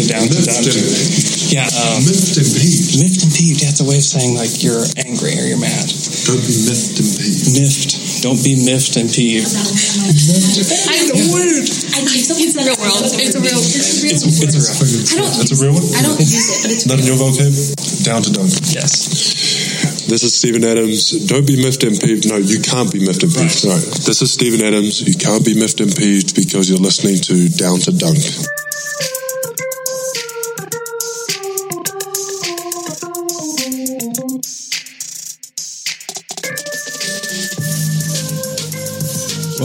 to down to down. Yeah, um, Miffed and peeved. miffed and peeved. That's a way of saying like you're angry or you're mad. Don't be miffed and peeved. Miffed. Don't be miffed and peeved. I know. I know. It's a real world. It's a real. It's a real. It's, it's a real. I don't. That's a real one? I don't use it, but it's Not in your vocab? Down to dunk. Yes. This is Steven Adams. Don't be miffed and peeved. No, you can't be miffed and peeved. Sorry. This is Steven Adams. You can't be miffed and peeved because you're listening to Down to Dunk.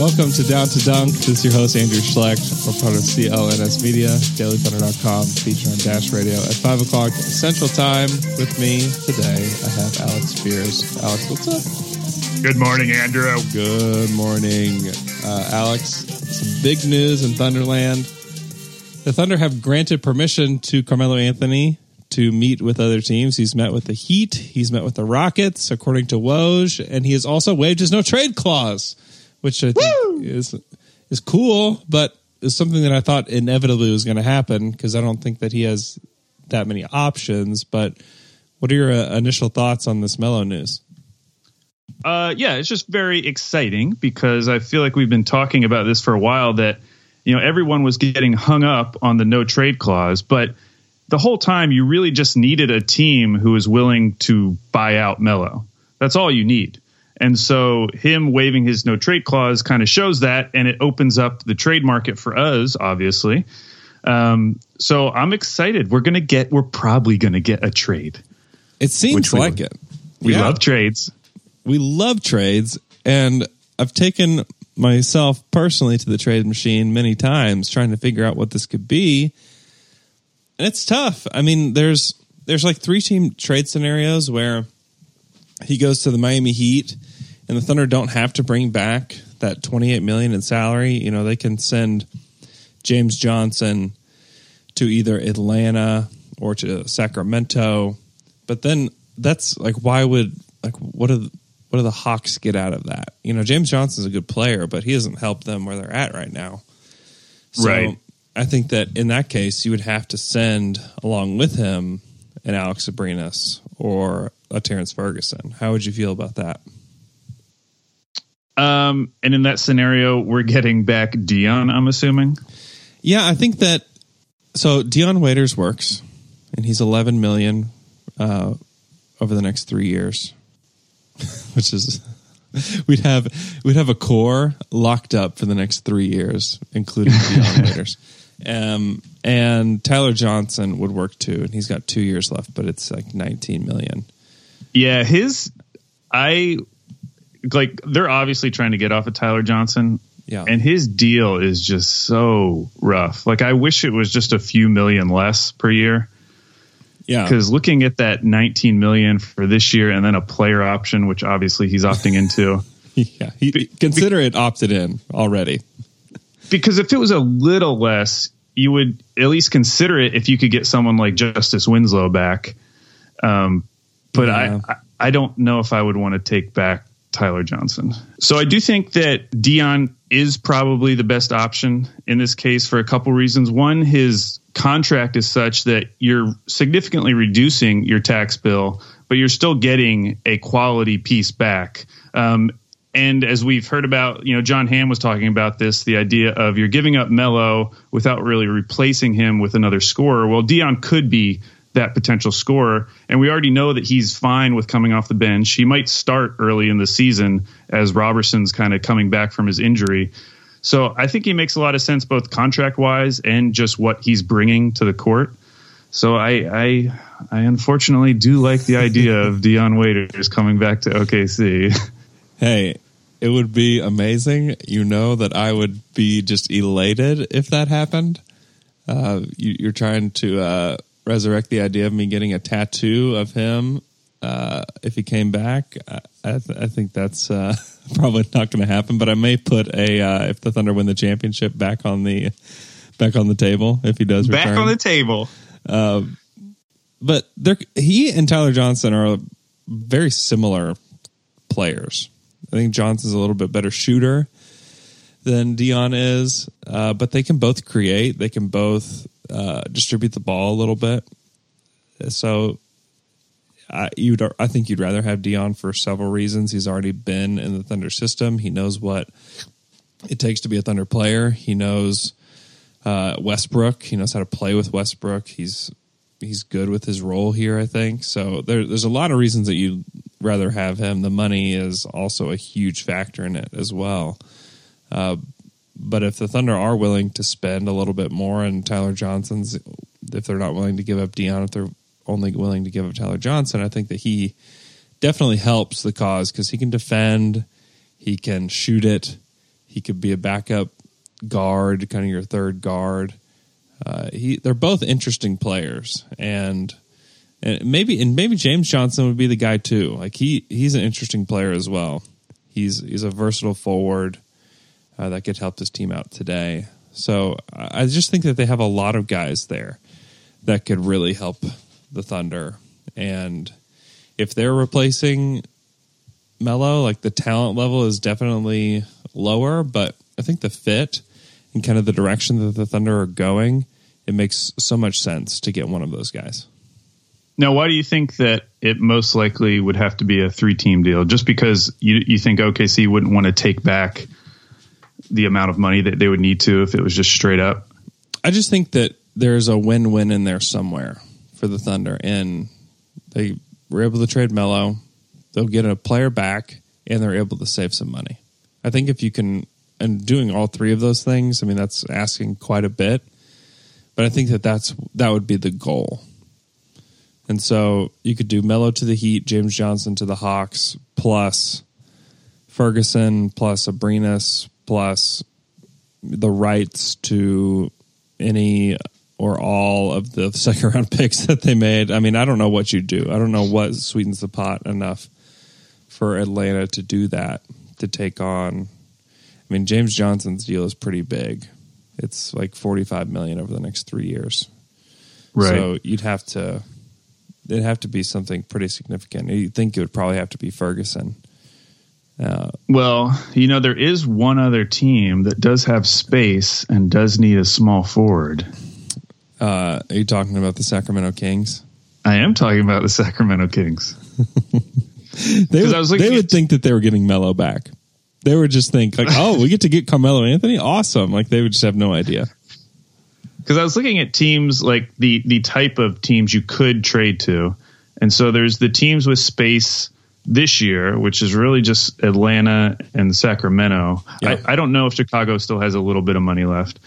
Welcome to Down to Dunk. This is your host, Andrew Schlecht. We're part of CLNS Media, dailythunder.com, featured on Dash Radio at 5 o'clock Central Time. With me today, I have Alex Spears. Alex, what's up? Good morning, Andrew. Good morning. Uh, Alex, some big news in Thunderland. The Thunder have granted permission to Carmelo Anthony to meet with other teams. He's met with the Heat, he's met with the Rockets, according to Woj, and he has also waived his no trade clause, which I think is is cool, but is something that I thought inevitably was going to happen because I don't think that he has that many options. But what are your uh, initial thoughts on this Melo news? Uh, yeah, it's just very exciting because I feel like we've been talking about this for a while that, you know, everyone was getting hung up on the no trade clause, but the whole time you really just needed a team who was willing to buy out Melo. That's all you need. And so him waiving his no trade clause kind of shows that, and it opens up the trade market for us, obviously. Um, so I'm excited. We're gonna get. We're probably gonna get a trade. It seems Which we- like it. We Yeah. love trades. we love trades and i've taken myself personally to the trade machine many times trying to figure out what this could be and it's tough i mean there's there's like three team trade scenarios where he goes to the miami heat and the thunder don't have to bring back that 28 million in salary you know they can send james johnson to either atlanta or to sacramento but then that's like why would like what are the, what do the Hawks get out of that? You know, James Johnson's a good player, but he doesn't help them where they're at right now. So Right. I think that in that case, you would have to send along with him an Alex Abrines or a Terrence Ferguson. How would you feel about that? Um, and in that scenario, we're getting back Dion. I'm assuming. Yeah, I think that so Dion Waiters works, and he's 11 million uh, over the next three years, which is we'd have we'd have a core locked up for the next three years, including Dion Waiters. Um, and Tyler Johnson would work too, and he's got two years left, but it's like 19 million. Yeah, his I like they're obviously trying to get off of Tyler Johnson. Yeah. And his deal is just so rough. Like I wish it was just a few million less per year. Yeah, Because looking at that 19 million for this year and then a player option, which obviously he's opting into. yeah. He, consider it opted in already. because if it was a little less, you would at least consider it if you could get someone like Justice Winslow back. Um, but Yeah. I I don't know if I would want to take back Tyler Johnson. So I do think that Dion is probably the best option in this case for a couple reasons. One, his contract is such that you're significantly reducing your tax bill, but you're still getting a quality piece back. Um, and as we've heard about, you know, John Hamm was talking about this, the idea of you're giving up Melo without really replacing him with another scorer. Well, Dion could be that potential scorer. And we already know that he's fine with coming off the bench. He might start early in the season as Roberson's kind of coming back from his injury. So I think he makes a lot of sense both contract wise and just what he's bringing to the court. So I, I, I unfortunately do like the idea of Dion Waiters coming back to OKC. Hey, it would be amazing. You know that I would be just elated if that happened. Uh, you, you're trying to uh, resurrect the idea of me getting a tattoo of him uh, if he came back. I, I, th- I think that's uh, probably not going to happen. But I may put a uh, if the Thunder win the championship back on the back on the table if he does back return. on the table. but they're, he and Tyler Johnson are very similar players. I think Johnson's a little bit better shooter than Dion is, uh, but they can both create. They can both uh, distribute the ball a little bit. So I, you'd, I think you'd rather have Dion for several reasons. He's already been in the Thunder system. He knows what it takes to be a Thunder player. He knows uh, Westbrook. He knows how to play with Westbrook. He's he's good with his role here. I think so. There, there's a lot of reasons that you'd rather have him. The money is also a huge factor in it as well. Uh, but if the Thunder are willing to spend a little bit more, and Tyler Johnson's, if they're not willing to give up Dion, if they're only willing to give up Tyler Johnson, I think that he definitely helps the cause because he can defend, he can shoot it, he could be a backup guard, kind of your third guard. Uh, he, they're both interesting players, and and maybe and maybe James Johnson would be the guy too. Like he he's an interesting player as well. He's he's a versatile forward uh, that could help this team out today. So I just think that they have a lot of guys there that could really help the Thunder. And if they're replacing Melo, like the talent level is definitely lower, but I think the fit and kind of the direction that the Thunder are going, it makes so much sense to get one of those guys. Now, why do you think that it most likely would have to be a three team deal? Just because you, you think OKC wouldn't want to take back the amount of money that they would need to if it was just straight up? I just think that there's a win win in there somewhere for the Thunder. And they were able to trade Melo, they'll get a player back, and they're able to save some money. I think if you can, and doing all three of those things, I mean, that's asking quite a bit. But I think that that's that would be the goal. And so you could do Melo to the Heat, James Johnson to the Hawks, plus Ferguson, plus Abrines, plus the rights to any or all of the second round picks that they made. I mean, I don't know what you do. I don't know what sweetens the pot enough for Atlanta to do that, to take on. I mean, James Johnson's deal is pretty big. It's like 45 million over the next 3 years. Right. So you'd have to it'd have to be something pretty significant. You'd think it would probably have to be Ferguson. Uh, well, you know, there is one other team that does have space and does need a small forward. Uh, are you talking about the Sacramento Kings? I am talking about the Sacramento Kings. they would, they would think that they were getting Melo back. They would just think like, "Oh, we get to get Carmelo Anthony, awesome!" Like they would just have no idea. Because I was looking at teams like the the type of teams you could trade to, and so there's the teams with space this year, which is really just Atlanta and Sacramento. I, I, don't know if Chicago still has a little bit of money left.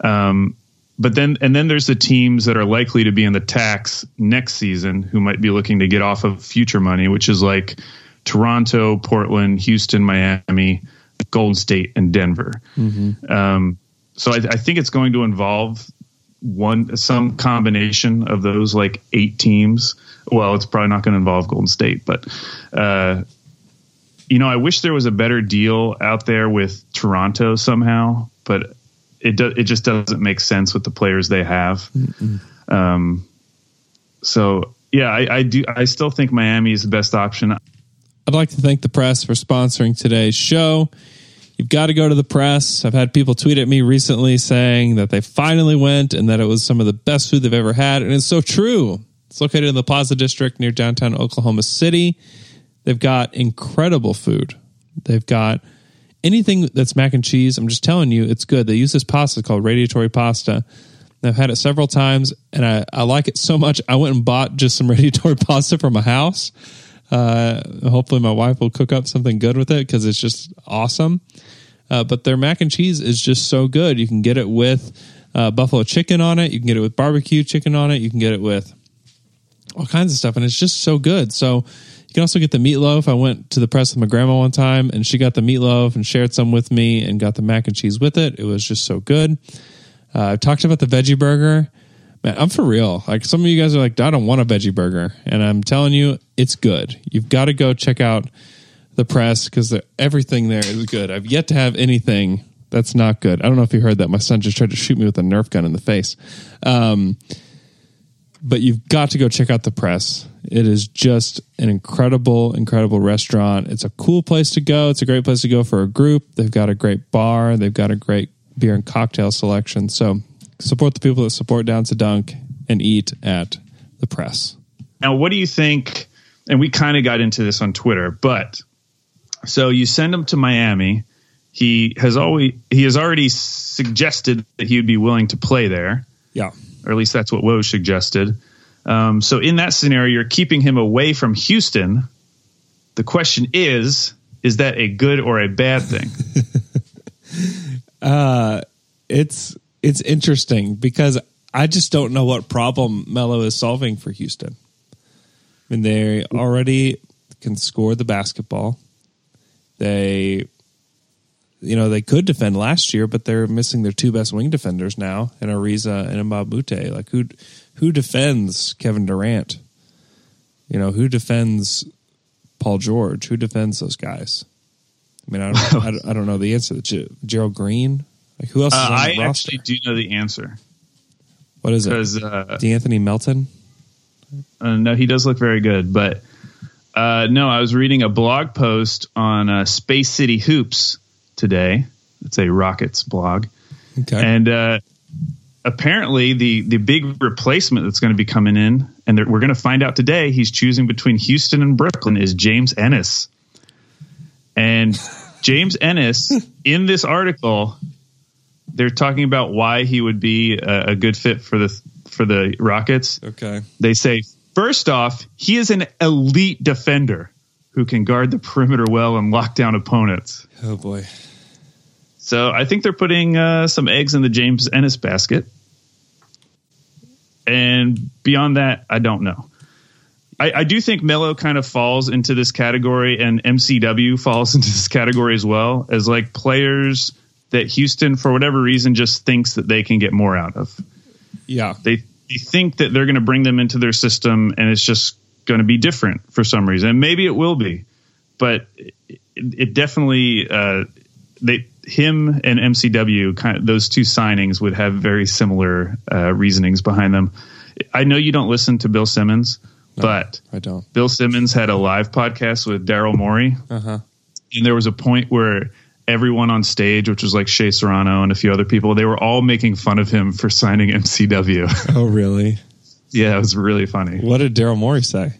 Um, but then and then there's the teams that are likely to be in the tax next season who might be looking to get off of future money, which is like Toronto, Portland, Houston, Miami, Golden State, and Denver. Mm-hmm. Um, so I, I, think it's going to involve one some combination of those like eight teams. Well, it's probably not going to involve Golden State, but uh, you know, I wish there was a better deal out there with Toronto somehow, but it do, it just doesn't make sense with the players they have. Um, so yeah, I, I do. I still think Miami is the best option. I'd like to thank the press for sponsoring today's show. You've got to go to the press. I've had people tweet at me recently saying that they finally went and that it was some of the best food they've ever had. And it's so true. It's located in the Plaza District near downtown Oklahoma City. They've got incredible food. They've got anything that's mac and cheese, I'm just telling you, it's good. They use this pasta called radiatori pasta. I've had it several times and I, I like it so much. I went and bought just some radiatori pasta from a house. Uh, hopefully, my wife will cook up something good with it because it's just awesome. Uh, but their mac and cheese is just so good. You can get it with uh, buffalo chicken on it. You can get it with barbecue chicken on it. You can get it with all kinds of stuff, and it's just so good. So you can also get the meatloaf. I went to the press with my grandma one time and she got the meatloaf and shared some with me and got the mac and cheese with it. It was just so good. Uh, I talked about the veggie burger. Man, I'm for real. Like some of you guys are like, I don't want a veggie burger. And I'm telling you, it's good. You've got to go check out the press because everything there is good. I've yet to have anything that's not good. I don't know if you heard that. My son just tried to shoot me with a Nerf gun in the face. Um, but you've got to go check out the press. It is just an incredible, incredible restaurant. It's a cool place to go. It's a great place to go for a group. They've got a great bar. They've got a great beer and cocktail selection. So support the people that support Down to Dunk and eat at the press. Now, what do you think? And we kind of got into this on Twitter, but so you send him to Miami. He has always he has already suggested that he would be willing to play there, Yeah. or at least that's what Woj suggested. Um, so in that scenario, you're keeping him away from Houston. The question is, is that a good or a bad thing? It's it's interesting because I just don't know what problem Melo is solving for Houston. I mean, they already can score the basketball. They, you know, they could defend last year, but they're missing their two best wing defenders now, in Ariza and Mbah a Moute. Like who who defends Kevin Durant? You know, who defends Paul George? Who defends those guys? I mean, I don't, I don't, I don't know the answer. Gerald Green? Like who else is Uh, on I roster? actually do know the answer What is it? uh, De'Anthony Melton? Uh, no, he does look very good. But uh, no, I was reading a blog post on uh, Space City Hoops today. It's a Rockets blog, Okay. and uh, apparently the the big replacement that's going to be coming in, and we're going to find out today. He's choosing between Houston and Brooklyn. Is James Ennis, and James Ennis in this article. They're talking about why he would be a, a good fit for the for the Rockets okay. they say first off he is an elite defender who can guard the perimeter well and lock down opponents Oh boy. so i think they're putting uh, some eggs in the james ennis basket and beyond that i don't know I, I do think Melo kind of falls into this category, and MCW falls into this category as well as like players that Houston, for whatever reason, just thinks that they can get more out of. Yeah. they they think that they're going to bring them into their system and it's just going to be different for some reason. And maybe it will be, but it, it definitely uh, they him and MCW kind of those two signings would have very similar uh, reasonings behind them. I know you don't listen to Bill Simmons, but I don't. Bill Simmons had a live podcast with Daryl Morey, Uh huh. and there was a point where everyone on stage, which was like Shea Serrano and a few other people, they were all making fun of him for signing MCW. Oh really? yeah, it was really funny. What did Daryl Morey say?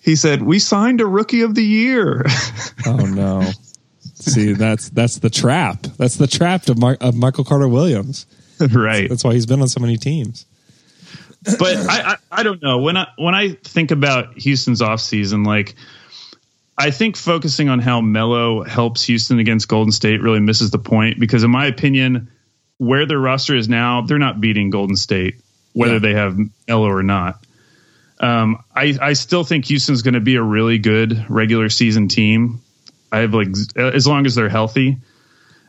He said, "We signed a rookie of the year." Oh no. See, that's that's the trap. That's the trap of, Mar- of Michael Carter Williams. right. That's why he's been on so many teams. but I, I I don't know when I when I think about Houston's offseason, like I think focusing on how Melo helps Houston against Golden State really misses the point because in my opinion, where their roster is now, they're not beating Golden State whether Yeah. they have Melo or not. Um, I I still think Houston's going to be a really good regular season team. I have like as long as they're healthy.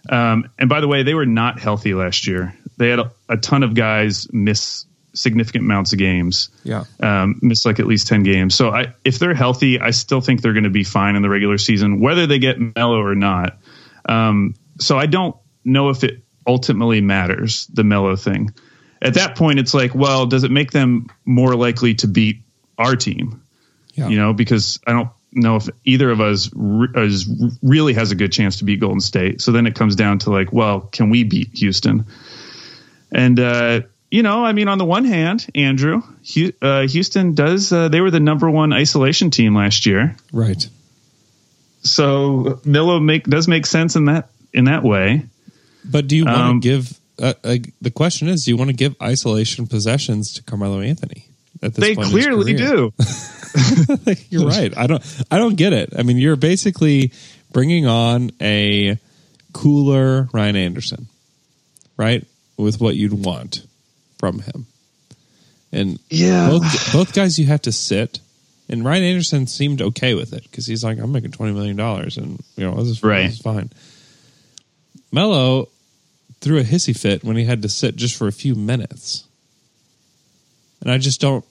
Um, and by the way, they were not healthy last year. They had a, a ton of guys miss significant amounts of games. Yeah. Um, miss like at least ten games. So I, if they're healthy, I still think they're going to be fine in the regular season, whether they get Melo or not. Um, so I don't know if it ultimately matters the Melo thing. At that point, it's like, well, does it make them more likely to beat our team? Yeah. You know, because I don't know if either of us re- is, really has a good chance to beat Golden State. So then it comes down to like, well, can we beat Houston? And uh, you know, I mean, on the one hand, Andrew, uh, Houston does. Uh, they were the number one isolation team last year, Right. so Melo make does make sense in that in that way. But do you want Um, to give? Uh, uh, the question is, do you want to give isolation possessions to Carmelo Anthony? At this They clearly do. you're right. I don't. I don't get it. I mean, you're basically bringing on a cooler Ryan Anderson, right? With what you'd want from him, and Yeah. both both guys you have to sit. And Ryan Anderson seemed okay with it because he's like, I'm making twenty million dollars, and you know this is, Right. this is fine. Melo threw a hissy fit when he had to sit just for a few minutes, and I just don't.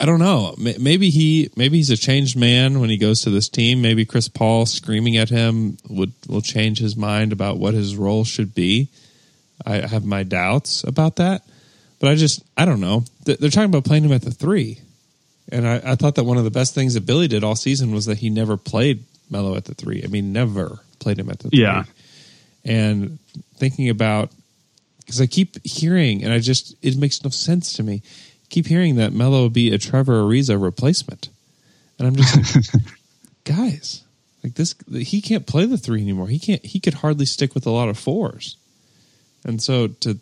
I don't know. Maybe he maybe he's a changed man when he goes to this team. Maybe Chris Paul screaming at him would will change his mind about what his role should be. I have my doubts about that, but I just I don't know. They're talking about playing him at the three, and I, I thought that one of the best things that Billy did all season was that he never played Melo at the three. I mean, never played him at the three. Yeah. And thinking about because I keep hearing, and I just it makes no sense to me. Keep hearing that Melo would be a Trevor Ariza replacement, and I'm just like, guys, like this, he can't play the three anymore. He can't. He could hardly stick with a lot of fours, and so to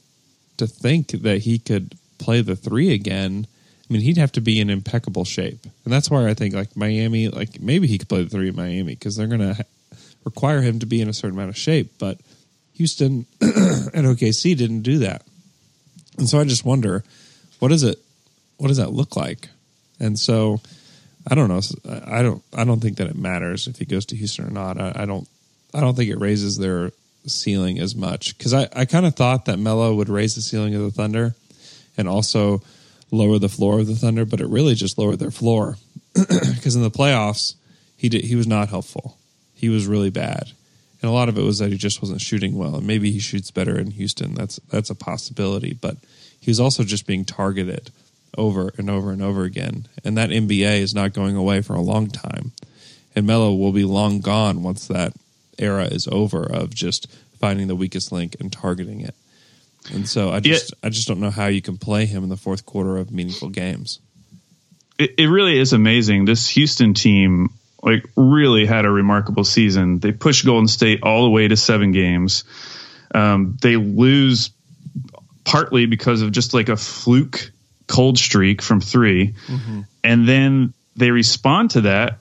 to think that he could play the three again. I mean, he'd have to be in impeccable shape, and that's why I think like Miami, like maybe he could play the three in Miami because they're ha- require him to be in a certain amount of shape. But Houston and OKC didn't do that, and so I just wonder, what is it? What does that look like? And so, I don't know. I don't. I don't think that it matters if he goes to Houston or not. I, I don't. I don't think it raises their ceiling as much because I, I kind of thought that Melo would raise the ceiling of the Thunder, and also lower the floor of the Thunder, but it really just lowered their floor because in the playoffs he did he was not helpful. He was really bad, and a lot of it was that he just wasn't shooting well. And maybe he shoots better in Houston. That's that's a possibility, but he was also just being targeted over and over and over again. And that NBA is not going away for a long time. And Melo will be long gone once that era is over of just finding the weakest link and targeting it. And so I just I just don't know how you can play him in the fourth quarter of meaningful games. It, it really is amazing. This Houston team like really had a remarkable season. They pushed Golden State all the way to seven games. Um, they lose partly because of just like a fluke cold streak from 3 and then they respond to that.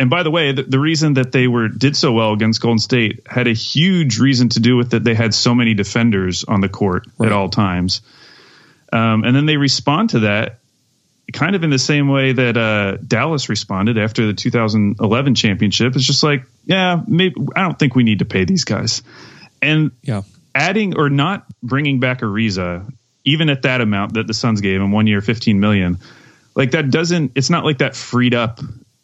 And by the way, the, the reason that they were did so well against Golden State had a huge reason to do with that they had so many defenders on the court Right. at all times. Um, and then they respond to that kind of in the same way that uh, Dallas responded after the 2011 championship. It's just like, yeah, maybe I don't think we need to pay these guys. And Yeah. adding or not bringing back Ariza, even at that amount that the Suns gave him, one year, 15 million, like that doesn't, it's not like that freed up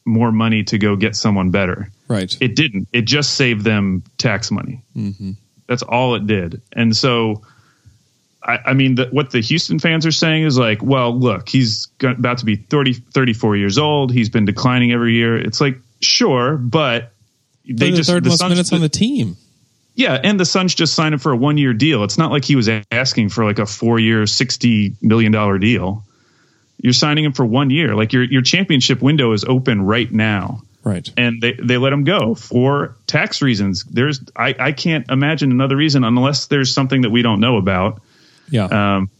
more money to go get someone better. Right. It didn't. It just saved them tax money. hmm That's all it did. And so, I, I mean, the, what the Houston fans are saying is like, well, look, he's go- about to be 30, 34 years old. He's been declining every year. It's like, sure, but they They the just third the most Suns- minutes on the team. yeah, and the Suns just signed him for a one year deal. It's not like he was asking for like a four year, sixty million dollar deal. You're signing him for one year. Like your your championship window is open right now, Right. and they they let him go for tax reasons. There's I I can't imagine another reason unless there's something that we don't know about. Yeah. Um,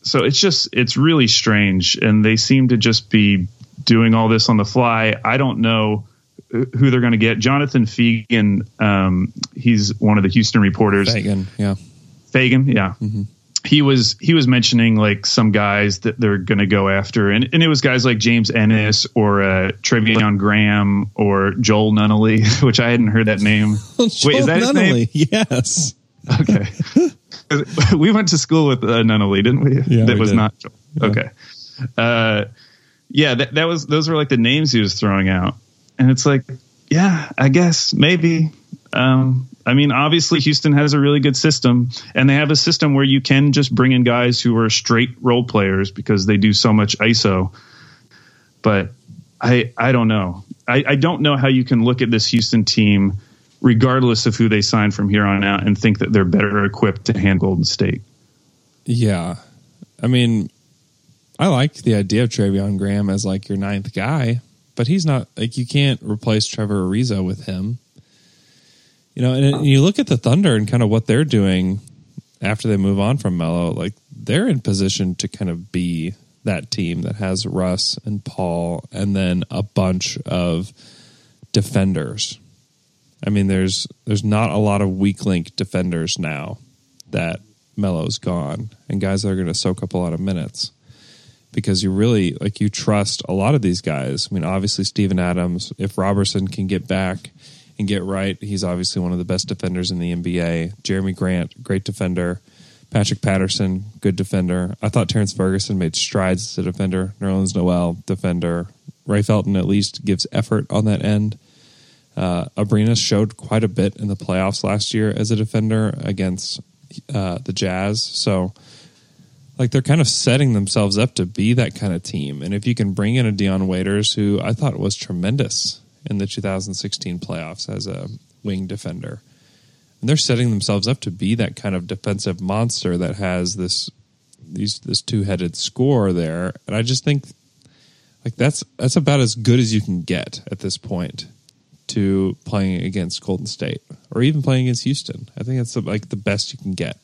so it's just it's really strange, and they seem to just be doing all this on the fly. I don't know who they're going to get. Jonathan Fegan, um, he's one of the Houston reporters. Fagan. Yeah. Fagan, yeah. He was he was mentioning like some guys that they're going to go after, and, and it was guys like James Ennis or uh, Treveon Graham or Joel Nunnally, which I hadn't heard that name. Wait, is that his name? Nunnally. Yes. Okay. we went to school with uh, Nunnally, didn't we? Yeah, that we was did. not okay. Uh, yeah, that, that was those were like the names he was throwing out, and it's like, yeah, I guess maybe. Um, I mean, obviously, Houston has a really good system, and they have a system where you can just bring in guys who are straight role players because they do so much ISO. But I, I don't know. I, I don't know how you can look at this Houston team, regardless of who they sign from here on out, and think that they're better equipped to hand Golden State. Yeah. I mean, I like the idea of Treveon Graham as like your ninth guy, but he's not like you can't replace Trevor Ariza with him. You know, and, and you look at the Thunder and kind of what they're doing after they move on from Melo, like they're in position to kind of be that team that has Russ and Paul and then a bunch of defenders. I mean, there's there's not a lot of weak link defenders now that Melo's gone, and guys that are going to soak up a lot of minutes because you really like you trust a lot of these guys. I mean, obviously Steven Adams, if Roberson can get back and get right, he's obviously one of the best defenders in the NBA. Jerami Grant, great defender. Patrick Patterson, good defender. I thought Terrence Ferguson made strides as a defender. Nerlens Noel, defender. Ray Felton at least gives effort on that end. Uh, Abrines showed quite a bit in the playoffs last year as a defender against uh, the Jazz. So, like, they're kind of setting themselves up to be that kind of team. And if you can bring in a Dion Waiters, who I thought was tremendous in the 2016 playoffs as a wing defender, And they're setting themselves up to be that kind of defensive monster that has this these this two headed score there. And I just think like that's that's about as good as you can get at this point to playing against Golden State or even playing against Houston. I think that's like the best you can get.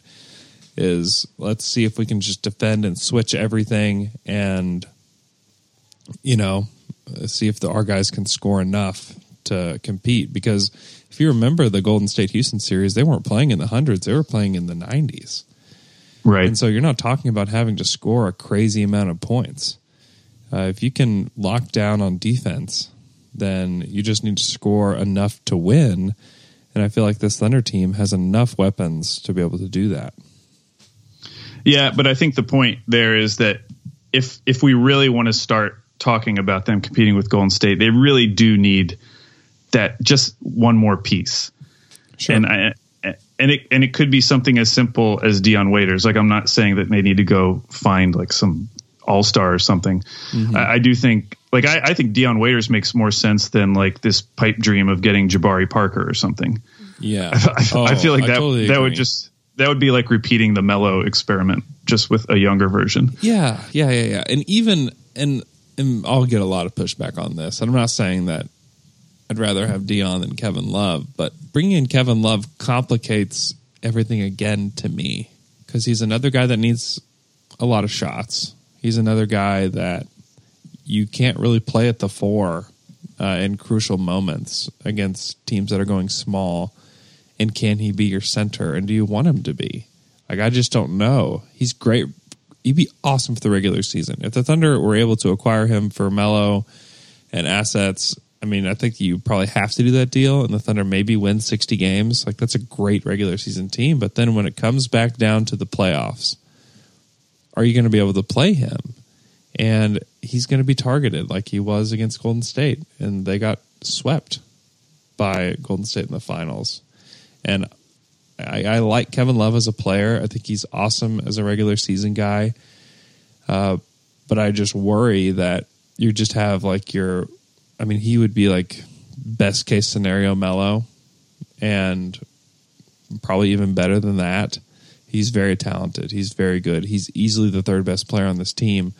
Is let's see if we can just defend and switch everything and you know see if the, our guys can score enough to compete because if you remember the Golden State Houston series they weren't playing in the hundreds they were playing in the 90s Right. and so you're not talking about having to score a crazy amount of points. Uh, if you can lock down on defense, then you just need to score enough to win. And I feel like this Thunder team has enough weapons to be able to do that. Yeah, but I think the point there is that if if we really want to start talking about them competing with Golden State, they really do need that just one more piece. Sure. And I and it and it could be something as simple as Dion Waiters. Like I'm not saying that they need to go find like some all star or something. Mm-hmm. I, I do think like I, I think Dion Waiters makes more sense than like this pipe dream of getting Jabari Parker or something. yeah. I, Oh, I feel like that totally that would just that would be like repeating the Melo experiment just with a younger version. Yeah, yeah, yeah, yeah. And even and and I'll get a lot of pushback on this. And I'm not saying that I'd rather have Dion than Kevin Love, but bringing in Kevin Love complicates everything again to me because he's another guy that needs a lot of shots. He's another guy that you can't really play at the four uh, in crucial moments against teams that are going small. And can he be your center? And do you want him to be? Like, I just don't know. He's great. He'd be awesome for the regular season. If the Thunder were able to acquire him for Melo and assets, I mean, I think you probably have to do that deal, and the Thunder maybe win 60 games. Like, that's a great regular season team. But then when it comes back down to the playoffs, are you going to be able to play him? And he's going to be targeted like he was against Golden State, and they got swept by Golden State in the finals. And I, I like Kevin Love as a player. I think he's awesome as a regular season guy. Uh, but I just worry that you just have like your, I mean, he would be like best case scenario Melo and probably even better than that. He's very talented. He's very good. He's easily the third best player on this team.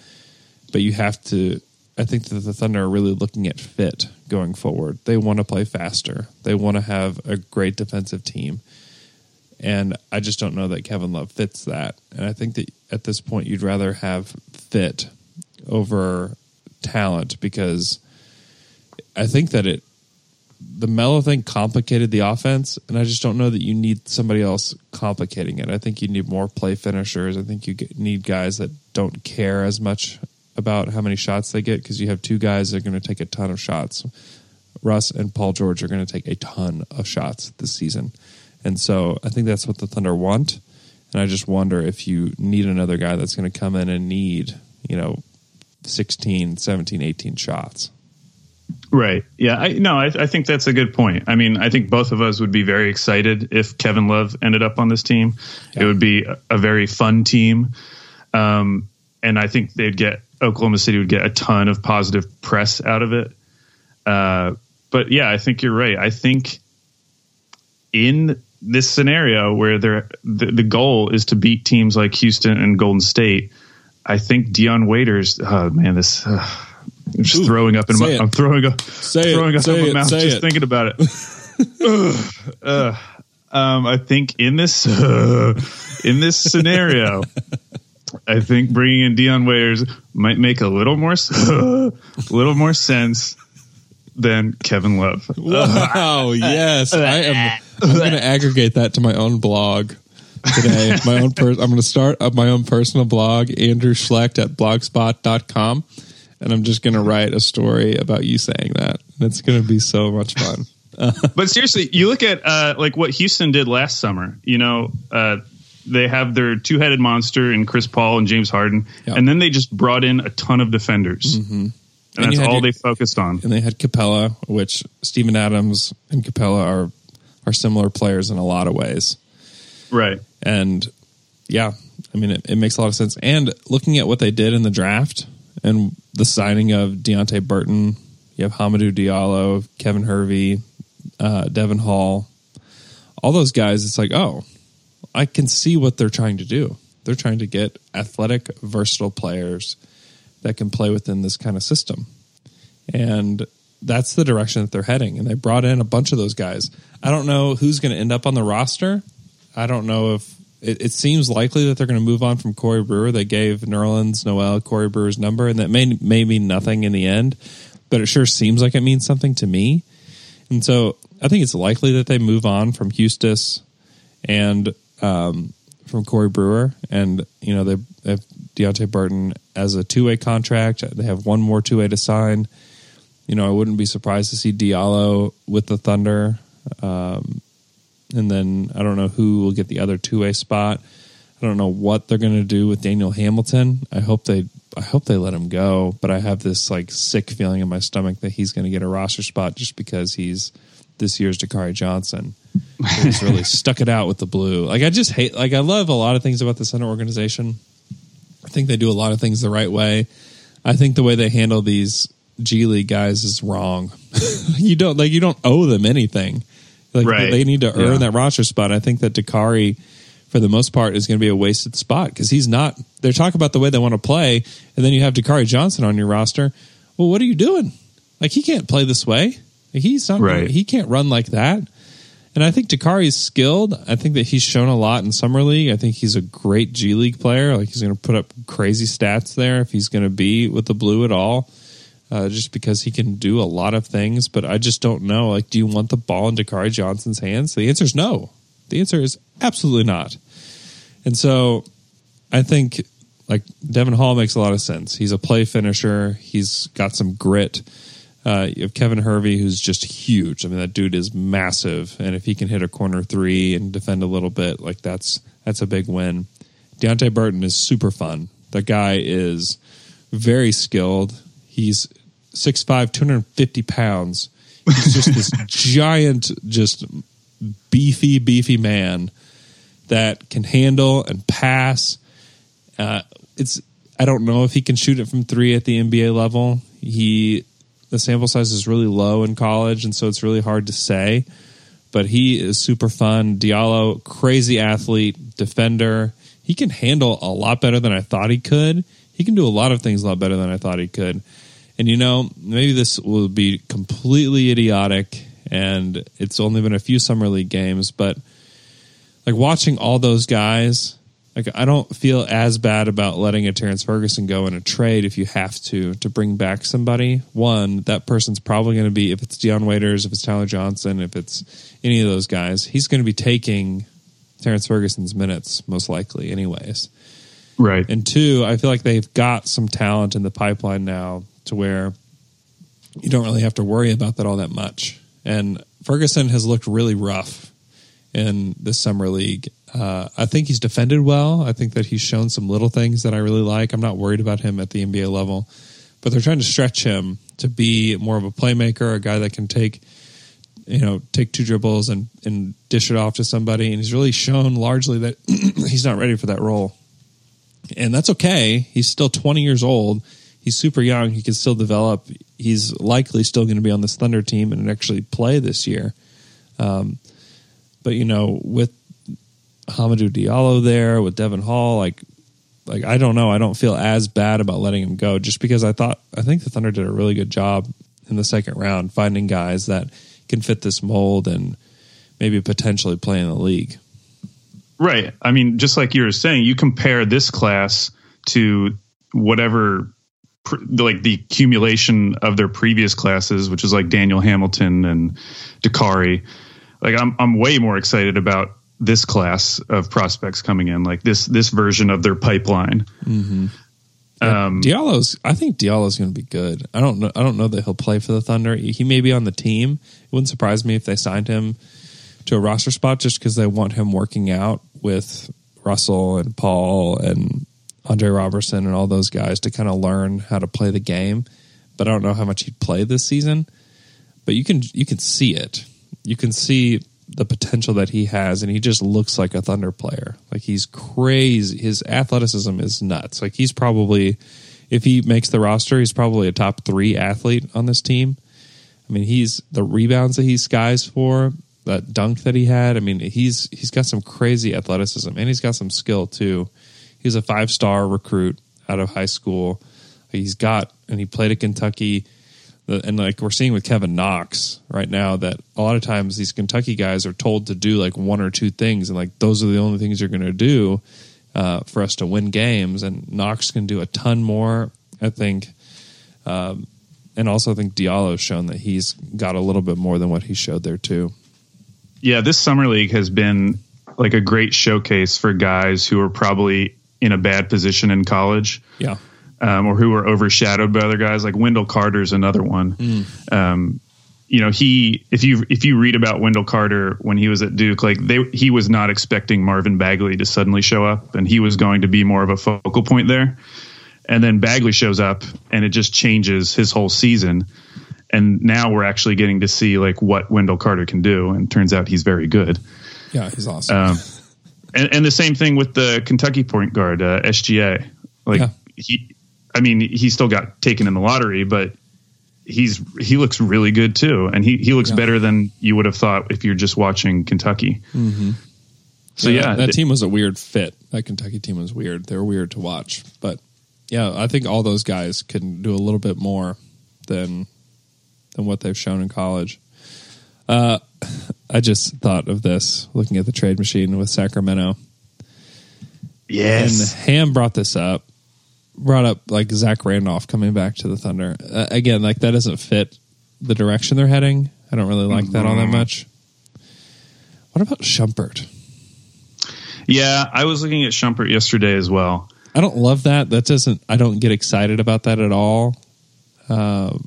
But you have to, I think that the Thunder are really looking at fit going forward. They want to play faster, they want to have a great defensive team. And I just don't know that Kevin Love fits that. And I think that at this point, you'd rather have fit over talent because I think that it, the Melo thing complicated the offense, and I just don't know that you need somebody else complicating it. I think you need more play finishers. I think you need guys that don't care as much about how many shots they get because you have two guys that are going to take a ton of shots. Russ and Paul George are going to take a ton of shots this season. And so I think that's what the Thunder want. And I just wonder if you need another guy that's going to come in and need, you know, 16, 17, 18 shots. Right. Yeah. I no. I, I think that's a good point. I mean, I think both of us would be very excited if Kevin Love ended up on this team. It would be a, a very fun team, um, and I think they'd get Oklahoma City would get a ton of positive press out of it. Uh, but yeah, I think you're right. I think in this scenario where the, the goal is to beat teams like Houston and Golden State, I think Dion Waiters. Oh man, this. Uh, I'm just Ooh, throwing up in my. it. I'm throwing up. Say it, throwing up say in my it, mouth just it. thinking about it. Ugh. um, I think in this uh, in this scenario, I think bringing in Dion Waiters might make a little more a little more sense than Kevin Love. Wow, yes. I am I'm going to aggregate that to my own blog today. my own per- I'm going to start up my own personal blog, Andrew Schlecht at blogspot.com. And I'm just going to write a story about you saying that. It's going to be so much fun. but seriously, you look at uh, like what Houston did last summer. You know, uh, they have their two-headed monster in Chris Paul and James Harden, Yeah. and then they just brought in a ton of defenders, and, And that's all your- they focused on. And they had Capela, which Steven Adams and Capela are are similar players in a lot of ways. Right. And yeah, I mean, it, it makes a lot of sense. And looking at what they did in the draft and the signing of Deonte Burton, you have Hamidou Diallo, Kevin Hervey, uh, Devon Hall, all those guys, it's like, oh, I can see what they're trying to do. They're trying to get athletic, versatile players that can play within this kind of system. And that's the direction that they're heading. And they brought in a bunch of those guys. I don't know who's going to end up on the roster. I don't know if it, it seems likely that they're going to move on from Corey Brewer. They gave Nerlens Noel Corey Brewer's number, and that may may mean nothing in the end, but it sure seems like it means something to me. And so I think it's likely that they move on from Huestis and um, from Corey Brewer, and you know they have Deonte Burton as a two way contract. They have one more two way to sign. You know, I wouldn't be surprised to see Diallo with the Thunder. Um, and then I don't know who will get the other two way spot. I don't know what they're going to do with Daniel Hamilton. I hope they I hope they let him go, but I have this like sick feeling in my stomach that he's going to get a roster spot just because he's this year's Dakari Johnson. He's really stuck it out with the blue. Like I just hate like I love a lot of things about the center organization. I think they do a lot of things the right way. I think the way they handle these G League guys is wrong. you don't like you don't owe them anything. Like Right. they need to earn Yeah. that roster spot. I think that Dakari, for the most part, is going to be a wasted spot because he's not. They're talking about the way they want to play, and then you have Dakari Johnson on your roster. Well, what are you doing? Like he can't play this way. Like, he's not. Right. He can't run like that. And I think Dakari's skilled. I think that he's shown a lot in summer league. I think he's a great G League player. Like he's going to put up crazy stats there if he's going to be with the blue at all. Uh, just because he can do a lot of things, but I just don't know. Like, do you want the ball in Dakari Johnson's hands? The answer is no. The answer is absolutely not. And so, I think like Devon Hall makes a lot of sense. He's a play finisher. He's got some grit. Uh, you have Kevin Hervey, who's just huge. I mean, that dude is massive, and if he can hit a corner three and defend a little bit, like that's that's a big win. Deonte Burton is super fun. The guy is very skilled. He's 6'5", 250 pounds. He's just this giant, just beefy, beefy man that can handle and pass. Uh, it's I don't know if he can shoot it from three at the NBA level. He the sample size is really low in college, and so it's really hard to say. But he is super fun. Diallo, crazy athlete, defender. He can handle a lot better than I thought he could. He can do a lot of things a lot better than I thought he could. And you know, maybe this will be completely idiotic, and it's only been a few summer league games, but like watching all those guys, like I don't feel as bad about letting a Terrence Ferguson go in a trade if you have to to bring back somebody. One, that person's probably going to be if it's Dion Waiters, if it's Tyler Johnson, if it's any of those guys, he's going to be taking Terrence Ferguson's minutes most likely, anyways. Right. And two, I feel like they've got some talent in the pipeline now to where you don't really have to worry about that all that much. And Ferguson has looked really rough in this summer league. Uh, I think he's defended well. I think that he's shown some little things that I really like. I'm not worried about him at the NBA level, but they're trying to stretch him to be more of a playmaker, a guy that can take you know take two dribbles and and dish it off to somebody. And he's really shown largely that he's not ready for that role and that's okay. He's still 20 years old. He's super young. He can still develop. He's likely still going to be on this Thunder team and actually play this year. Um, but you know, with Hamidou Diallo there, with Devon Hall, like, like I don't know. I don't feel as bad about letting him go, just because I thought I think the Thunder did a really good job in the second round finding guys that can fit this mold and maybe potentially play in the league. Right. I mean, just like you were saying, you compare this class to whatever, like the accumulation of their previous classes, which is like Daniel Hamilton and Dakari. Like, I'm I'm way more excited about this class of prospects coming in, like this this version of their pipeline. Um, Diallo's. I think Diallo's going to be good. I don't know. I don't know that he'll play for the Thunder. He may be on the team. It wouldn't surprise me if they signed him to a roster spot just because they want him working out with Russell and Paul and Andre Roberson and all those guys to kind of learn how to play the game. But I don't know how much he'd play this season. But you can you can see it. You can see the potential that he has, and he just looks like a Thunder player. Like he's crazy. His athleticism is nuts. Like he's probably, if he makes the roster, he's probably a top three athlete on this team. I mean, he's the rebounds that he skies for. that dunk that he had. I mean, he's he's got some crazy athleticism and he's got some skill too. He's a five star recruit out of high school. He's got and he played at Kentucky. And like we're seeing with Kevin Knox right now, that a lot of times these Kentucky guys are told to do like one or two things, and like those are the only things you're going to do uh, for us to win games. And Knox can do a ton more, I think. Um, and also, I think Diallo's shown that he's got a little bit more than what he showed there too. Yeah, this summer league has been like a great showcase for guys who are probably in a bad position in college. Yeah. Um, or who were overshadowed by other guys like Wendell Carter's another one. Mm. Um, you know, he if you if you read about Wendell Carter when he was at Duke, like they he was not expecting Marvin Bagley to suddenly show up, and he was going to be more of a focal point there. And then Bagley shows up, and it just changes his whole season. And now we're actually getting to see like what Wendell Carter can do, and turns out he's very good. Yeah, he's awesome. Um, and, and the same thing with the Kentucky point guard uh, SGA. Like Yeah. he, I mean, he still got taken in the lottery, but he's he looks really good too, and he he looks Yeah. better than you would have thought if you're just watching Kentucky. So yeah, that th- team was a weird fit. That Kentucky team was weird. They're weird to watch, but yeah, I think all those guys can do a little bit more than than what they've shown in college. Uh, I just thought of this looking at the trade machine with Sacramento, yes, and Ham brought this up, brought up like Zach Randolph coming back to the Thunder uh, again. Like that doesn't fit the direction they're heading. I don't really like that all that much. What about Shumpert? yeah. I was looking at Shumpert yesterday as well. I don't love that. That doesn't. I don't get excited about that at all. Um,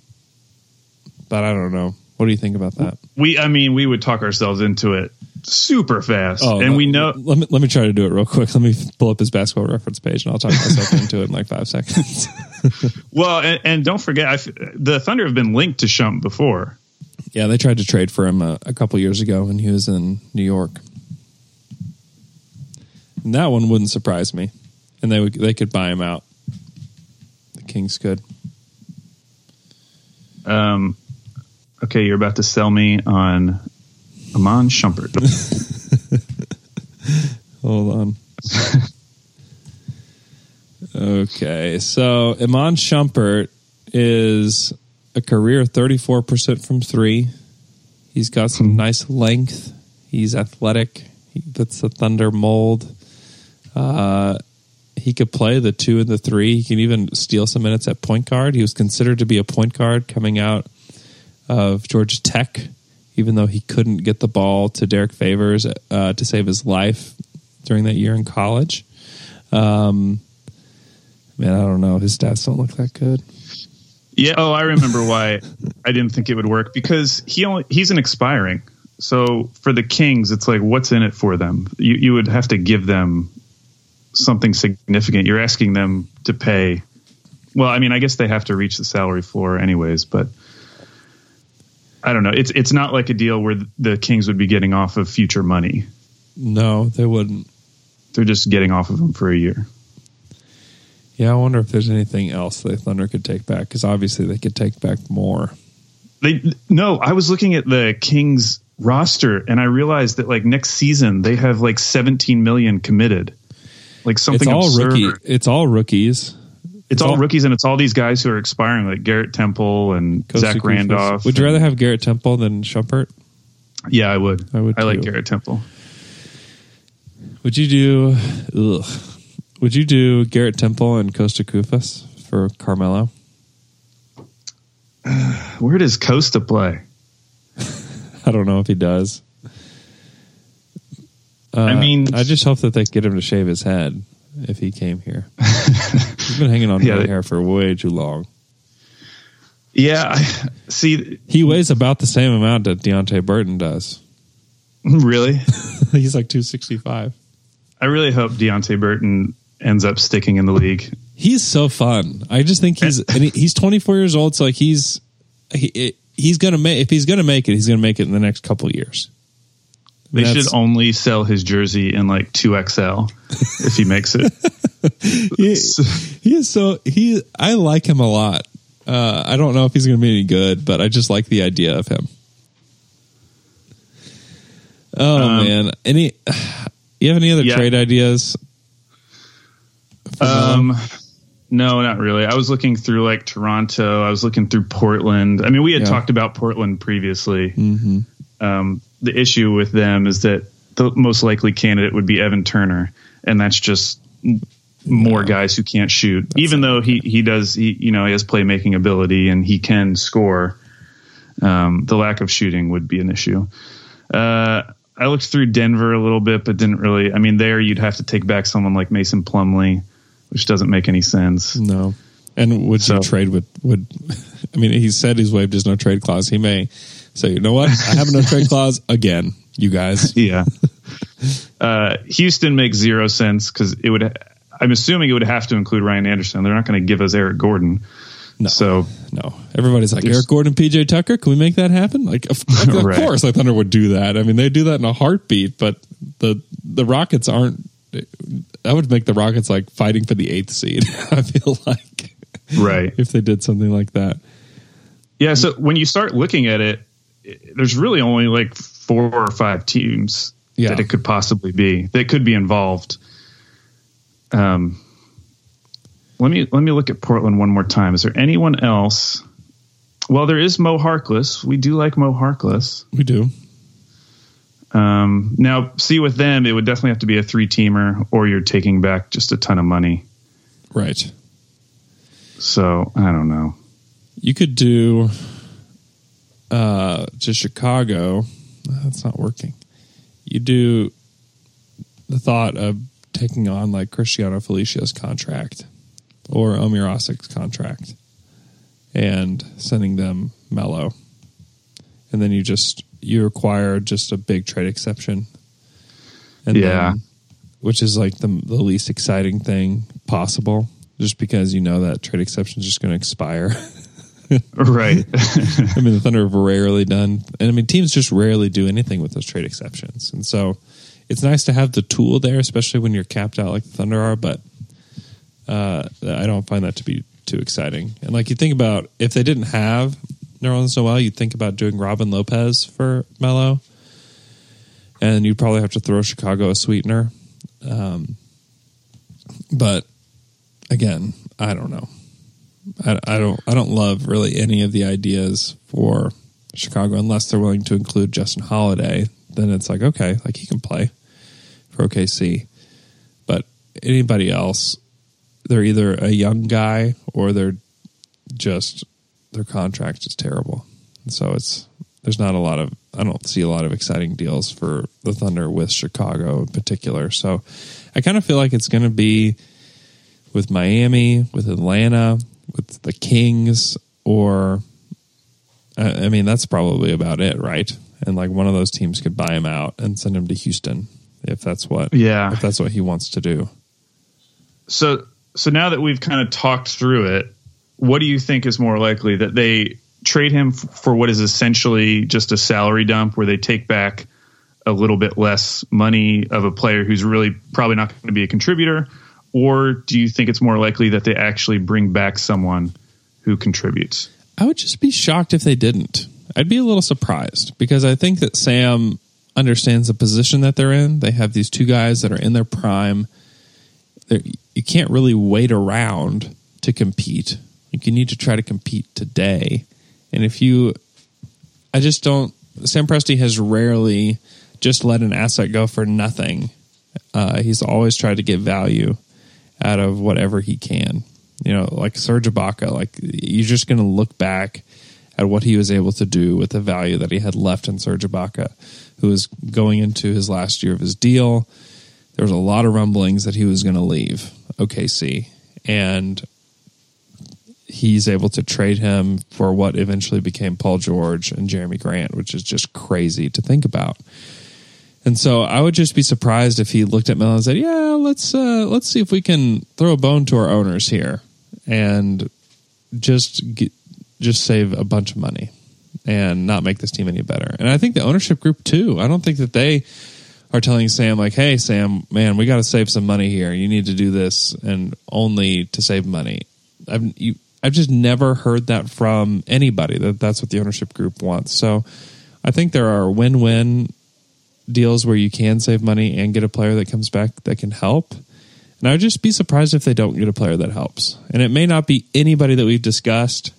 but I don't know. What do you think about that? We, I mean, we would talk ourselves into it super fast, Oh, and let- we know Let me let me try to do it real quick. Let me pull up his basketball reference page, and I'll talk myself into it in like five seconds. well, and, and don't forget, I the Thunder have been linked to Shump before. yeah, they tried to trade for him a, a couple years ago when he was in New York. And that one wouldn't surprise me, and they would they could buy him out. The Kings could. Um, okay, you're about to sell me on Iman Shumpert. Hold on. okay, so Iman Shumpert is a career 34% from three. He's got some nice length. He's athletic. He fits the Thunder mold. Uh, he could play the two and the three. He can even steal some minutes at point guard. He was considered to be a point guard coming out of Georgia Tech, even though he couldn't get the ball to Derrick Favors uh, to save his life during that year in college. Um, man, I don't know. His stats don't look that good. yeah. Oh, I remember why I didn't think it would work because he only he's an expiring. So for the Kings, it's like, what's in it for them? You you would have to give them something significant. You're asking them to pay. Well, I mean, I guess they have to reach the salary floor anyways, but I don't know. It's it's not like a deal where the Kings would be getting off of future money. No, they wouldn't. They're just getting off of them for a year. Yeah, I wonder if there's anything else the Thunder could take back because obviously they could take back more. They no, I was looking at the Kings roster and I realized that like next season they have like 17 million committed. Like something it's all absurd. rookie. It's all rookies. It's all all- rookies and it's all these guys who are expiring like Garrett Temple and Zach. Randolph. Would you rather have Garrett Temple than Shumpert? Yeah, I would. I would I like. Garrett Temple. Would you do? Ugh. Would you do Garrett Temple and Kosta Koufos for Carmelo? Where does Costa play? I don't know if he does. Uh, I mean- I just hope that they get him to shave his head if he came here. He's been hanging on to Yeah, my hair for way too long. Yeah, I, see, He weighs about the same amount that Deonte Burton does. really, He's like 265. I really hope Deonte Burton ends up sticking in the league. He's so fun. I just think he's and he, he's 24 years old. So like he's he, he's gonna make if he's gonna make it, he's gonna make it in the next couple of years. They That's- should only sell his jersey in like two XL if he makes it. he, he is so he. I like him a lot. Uh, I don't know if he's going to be any good, but I just like the idea of him. Oh Um, man, any? You have any other Yeah. trade ideas? Um, no, not really. I was looking through like Toronto. I was looking through Portland. I mean, we had Yeah. talked about Portland previously. Mm-hmm. Um, the issue with them is that the most likely candidate would be Evan Turner, and that's just more guys who can't shoot. Even though he he does, he you know he has playmaking ability and he can score. Um, the lack of shooting would be an issue. Uh, I looked through Denver a little bit, but didn't really. I mean, there you'd have to take back someone like Mason Plumlee, which doesn't make any sense. no. And would So- you trade with? Would I mean? He said he's waived his no trade clause. He may say, you know what? I have no trade clause again. You guys. Yeah. uh, Houston makes zero sense because it would. I'm assuming it would have to include Ryan Anderson. They're not going to give us Eric Gordon. No. So No, everybody's like Eric Gordon, PJ Tucker. Can we make that happen? Like, of, of Right. course, like Thunder would do that. I mean, they do that in a heartbeat. But the the Rockets aren't. That would make the Rockets like fighting for the eighth seed. I feel like right. if they did something like that. Yeah. So when you start looking at it- there's really only like four or five teams Yeah. that it could possibly be that could be involved. Um, let me let me look at Portland one more time. Is there anyone else? Well, there is Mo Harkless. We do like Mo Harkless. We do. Um, now, see with them, it would definitely have to be a three teamer, or you're taking back just a ton of money. Right. So I don't know. You could do uh, to Chicago. That's not working. You do the thought of taking on like Cristiano Felício's contract or Omer Asik's contract and sending them Melo. And then you just you require just a big trade exception. And Yeah. then- which is like the the least exciting thing possible just because you know that trade exception is just going to expire. Right. I mean, the Thunder have rarely done, and I mean, teams just rarely do anything with those trade exceptions. And so it's nice to have the tool there, especially when you're capped out like the Thunder are. But uh, I don't find that to be too exciting. And like you think about if they didn't have Nerlens Noel, you'd think about doing Robin Lopez for Melo, and you'd probably have to throw Chicago a sweetener. Um, but again, I don't know. I, I don't I don't love really any of the ideas for Chicago unless they're willing to include Justin Holiday. Then it's like okay, like he can play for OKC. But anybody else, they're either a young guy or they're just their contract is terrible. And so it's there's not a lot of I don't see a lot of exciting deals for the Thunder with Chicago in particular. So I kind of feel like it's going to be with Miami, with Atlanta, with the Kings, or I I mean that's probably about it, right? And like one of those teams could buy him out and send him to Houston if that's what Yeah. if that's what he wants to do. so so now that we've kind of talked through it, what do you think is more likely that they trade him for what is essentially just a salary dump where they take back a little bit less money of a player who's really probably not going to be a contributor or do you think it's more likely that they actually bring back someone who contributes? I would just be shocked if they didn't. I'd be a little surprised because I think that Sam understands the position that they're in. They have these two guys that are in their prime. They're, you can't really wait around to compete. Like you need to try to compete today. And if you, I just don't. Sam Presti has rarely just let an asset go for nothing. Uh, he's always tried to get value out of whatever he can. You know, like Serge Ibaka, like you're just going to look back at what he was able to do with the value that he had left in Serge Ibaka, who was going into his last year of his deal. There was a lot of rumblings that he was going to leave OKC, and he's able to trade him for what eventually became Paul George and Jerami Grant, which is just crazy to think about. And so I would just be surprised if he looked at Mel and said, "Yeah, let's uh, let's see if we can throw a bone to our owners here and just get, just save a bunch of money and not make this team any better." And I think the ownership group too. I don't think that they are telling Sam like, "Hey, Sam, man, we got to save some money here. You need to do this and only to save money." I've you, I've just never heard that from anybody that that's what the ownership group wants. So I think there are win-win deals where you can save money and get a player that comes back that can help. And I would just be surprised if they don't get a player that helps. And it may not be anybody that we've discussed.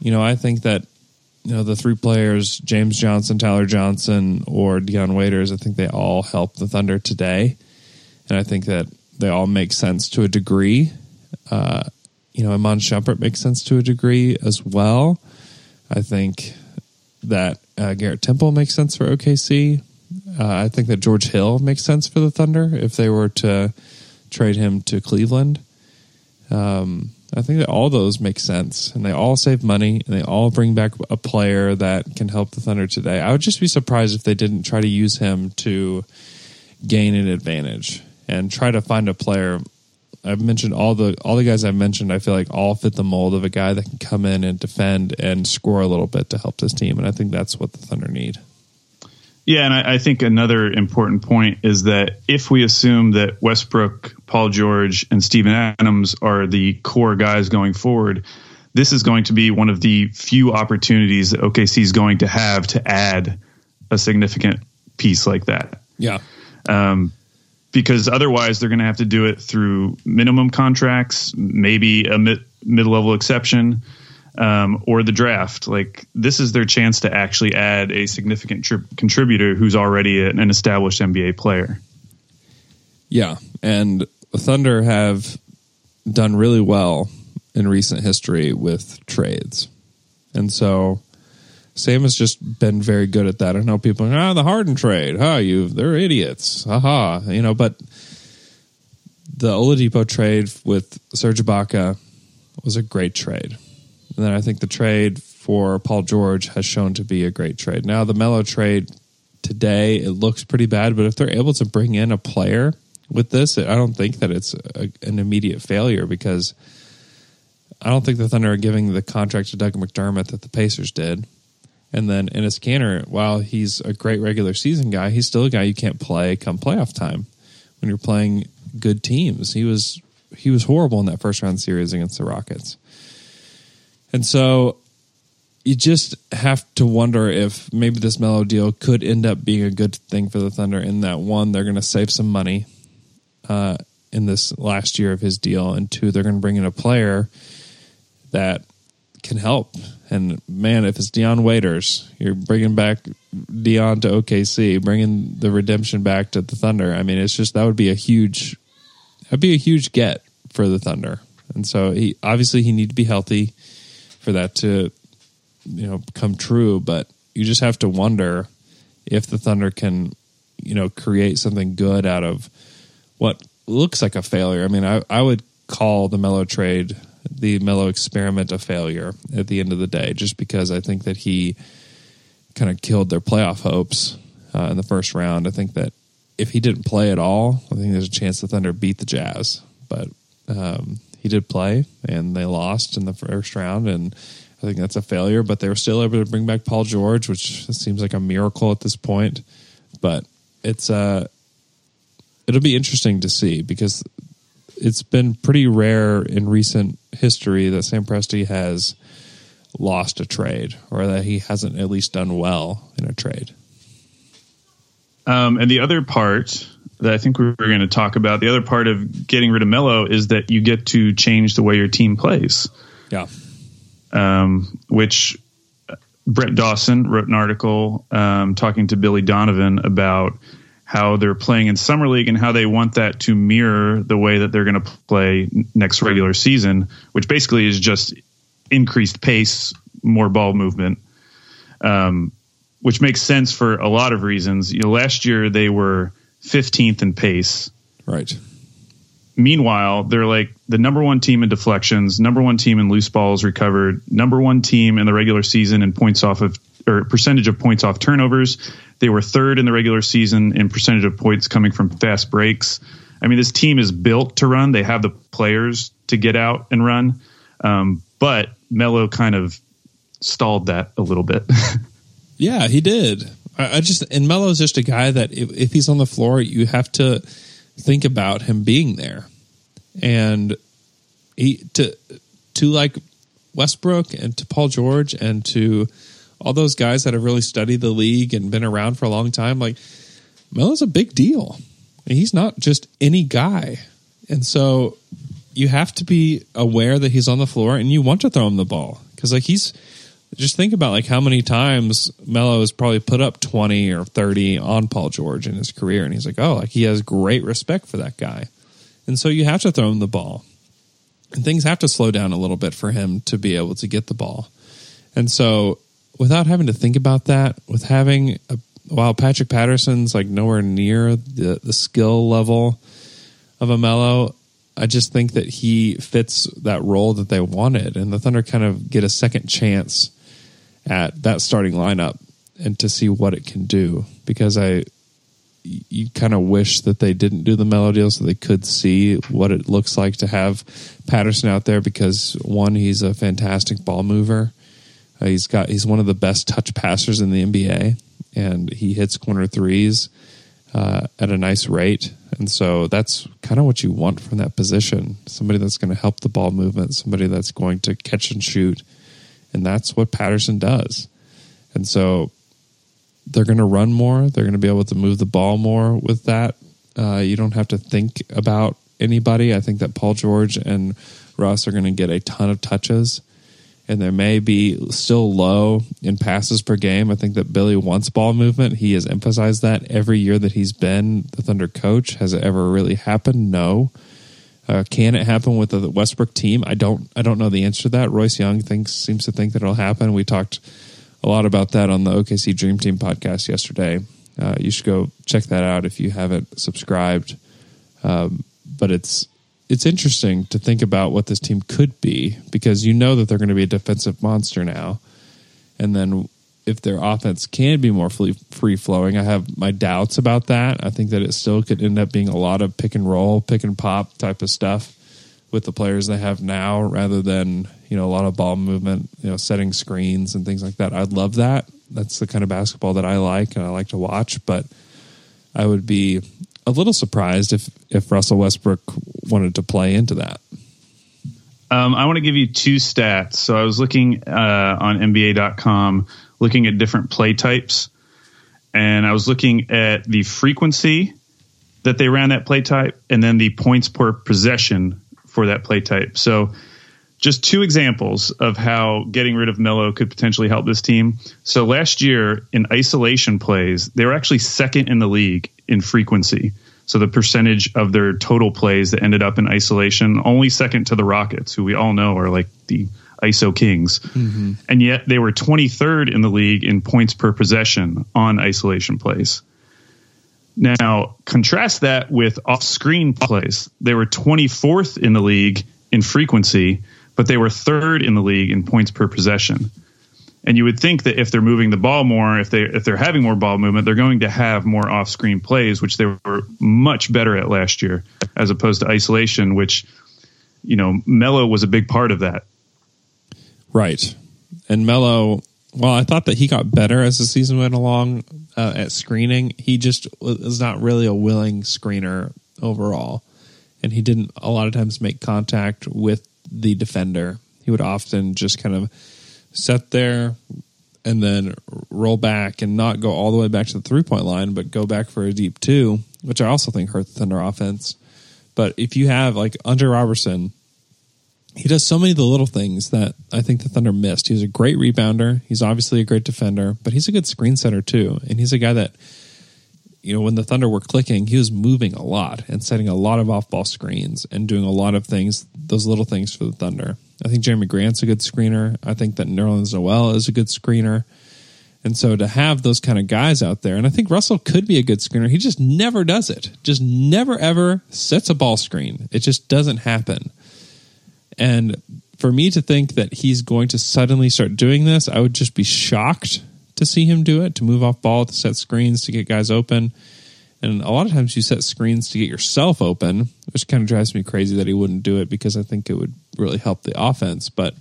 You know, I think that you know the three players, James Johnson, Tyler Johnson, or Dion Waiters, I think they all help the Thunder today, and I think that they all make sense to a degree. Uh, you know, Iman Shumpert makes sense to a degree as well. I think that uh, Garrett Temple makes sense for OKC. Uh, I think that George Hill makes sense for the Thunder if they were to trade him to Cleveland. Um, I think that all those make sense and they all save money and they all bring back a player that can help the Thunder today. I would just be surprised if they didn't try to use him to gain an advantage and try to find a player. I've mentioned all the all the guys I've mentioned. I feel like all fit the mold of a guy that can come in and defend and score a little bit to help this team, and I think that's what the Thunder need. Yeah, and I, I, think another important point is that if we assume that Westbrook, Paul George, and Steven Adams are the core guys going forward, this is going to be one of the few opportunities that OKC is going to have to add a significant piece like that. Yeah. Um, because otherwise, they're going to have to do it through minimum contracts, maybe a mid level exception um, or the draft. Like this is their chance to actually add a significant tri- contributor who's already an established NBA player. Yeah, and the Thunder have done really well in recent history with trades, and so Sam has just been very good at that. I know people, are ah, the Harden trade, huh? You, they're idiots, haha. You know, but the Oladipo trade with Serge Ibaka was a great trade and then I think the trade for Paul George has shown to be a great trade. Now, the Melo trade today, it looks pretty bad, but if they're able to bring in a player with this, I don't think that it's a, an immediate failure because I don't think the Thunder are giving the contract to Doug McDermott that the Pacers did. And then Enes Kanter, while he's a great regular season guy, he's still a guy you can't play come playoff time when you're playing good teams. He was he was horrible in that first round series against the Rockets. And so you just have to wonder if maybe this Melo deal could end up being a good thing for the Thunder in that one, they're going to save some money uh, in this last year of his deal, and two, they're going to bring in a player that can help. And man, if it's Dion Waiters, you're bringing back Dion to OKC, bringing the redemption back to the Thunder. I mean, it's just that would be a huge, that'd be a huge get for the Thunder. And so he obviously he need to be healthy for that to you know come true but you just have to wonder if the thunder can you know create something good out of what looks like a failure. I mean i, I would call the Melo trade the Melo experiment a failure at the end of the day just because i think that he kind of killed their playoff hopes uh, in the first round. I think that if he didn't play at all i think there's a chance the thunder beat the jazz. But um, he did play, and they lost in the first round, and I think that's a failure. But they were still able to bring back Paul George, which seems like a miracle at this point. But it's uh, it'll be interesting to see because it's been pretty rare in recent history that Sam Presti has lost a trade or that he hasn't at least done well in a trade. Um, and the other part that I think we are going to talk about. The other part of getting rid of Melo is that you get to change the way your team plays. Yeah. Um, which uh, Brett Dawson wrote an article um, talking to Billy Donovan about how they're playing in summer league and how they want that to mirror the way that they're going to play next regular season, which basically is just increased pace, more ball movement. Um, which makes sense for a lot of reasons. You know, last year they were 15th in pace. Right. Meanwhile, they're like the number one team in deflections, number one team in loose balls recovered, number one team in the regular season in points off of or percentage of points off turnovers. They were third in the regular season in percentage of points coming from fast breaks. I mean, this team is built to run. They have the players to get out and run. Um, but Melo kind of stalled that a little bit. yeah, he did. I, just and Melo's just a guy that if, if he's on the floor, you have to think about him being there, and he to to like Westbrook and to Paul George and to all those guys that have really studied the league and been around for a long time. Like Melo's a big deal. He's not just any guy. And so you have to be aware that he's on the floor and you want to throw him the ball. Because, like, he's just think about like how many times Melo has probably put up 20 or 30 on Paul George in his career. And he's like, oh, like he has great respect for that guy. And so you have to throw him the ball. And things have to slow down a little bit for him to be able to get the ball. And so without having to think about that, with having a, while Patrick Patterson's like nowhere near the, the skill level of a Melo, I just think that he fits that role that they wanted. And the Thunder kind of get a second chance at that starting lineup and to see what it can do because I you kind of wish that they didn't do the Melo deal so they could see what it looks like to have Patterson out there because one he's a fantastic ball mover. Uh, he's got he's one of the best touch passers in the NBA and he hits corner threes uh, at a nice rate. And so that's kind of what you want from that position. Somebody that's going to help the ball movement, somebody that's going to catch and shoot and that's what Patterson does. And so they're going to run more. They're going to be able to move the ball more with that. Uh, you don't have to think about anybody. I think that Paul George and Russ are going to get a ton of touches, and there may be still low in passes per game. I think that Billy wants ball movement. He has emphasized that every year that he's been the Thunder coach. Has it ever really happened? No. Uh, can it happen with the Westbrook team? I don't. I don't know the answer to that. Royce Young thinks seems to think that it'll happen. We talked a lot about that on the OKC Dream Team podcast yesterday. Uh, you should go check that out if you haven't subscribed. Um, but it's it's interesting to think about what this team could be because you know that they're going to be a defensive monster now, and then if their offense can be more free flowing. I have my doubts about that. I think that it still could end up being a lot of pick and roll, pick and pop type of stuff with the players they have now rather than, you know, a lot of ball movement, you know, setting screens and things like that. I'd love that. That's the kind of basketball that I like and I like to watch, but I would be a little surprised if if Russell Westbrook wanted to play into that. Um, I want to give you two stats. So I was looking uh, on NBA.com looking at different play types, and I was looking at the frequency that they ran that play type, and then the points per possession for that play type. So, just two examples of how getting rid of Melo could potentially help this team. So last year in isolation plays, they were actually second in the league in frequency. So the percentage of their total plays that ended up in isolation, only second to the Rockets, who we all know are like the ISO Kings. Mm-hmm. And yet they were 23rd in the league in points per possession on isolation plays. Now, contrast that with off screen plays. They were 24th in the league in frequency, but they were third in the league in points per possession. And you would think that if they're moving the ball more, if they if they're having more ball movement, they're going to have more off screen plays, which they were much better at last year, as opposed to isolation, which you know Melo was a big part of that. Right. And Melo, well, I thought that he got better as the season went along uh, at screening. He just was not really a willing screener overall. And he didn't a lot of times make contact with the defender. He would often just kind of sit there and then roll back and not go all the way back to the three point line, but go back for a deep two, which I also think hurt the Thunder offense. But if you have like Andre Roberson, he does so many of the little things that I think the Thunder missed. He's a great rebounder. He's obviously a great defender, but he's a good screen setter too. And he's a guy that, you know, when the Thunder were clicking, he was moving a lot and setting a lot of off ball screens and doing a lot of things, those little things for the Thunder. I think Jerami Grant's a good screener. I think that Nerlens Noel is a good screener. And so to have those kind of guys out there, and I think Russell could be a good screener. He just never does it. Just never ever sets a ball screen. It just doesn't happen. And for me to think that he's going to suddenly start doing this, I would just be shocked to see him do it, to move off ball, to set screens, to get guys open. And a lot of times you set screens to get yourself open, which kind of drives me crazy that he wouldn't do it because I think it would really help the offense. But,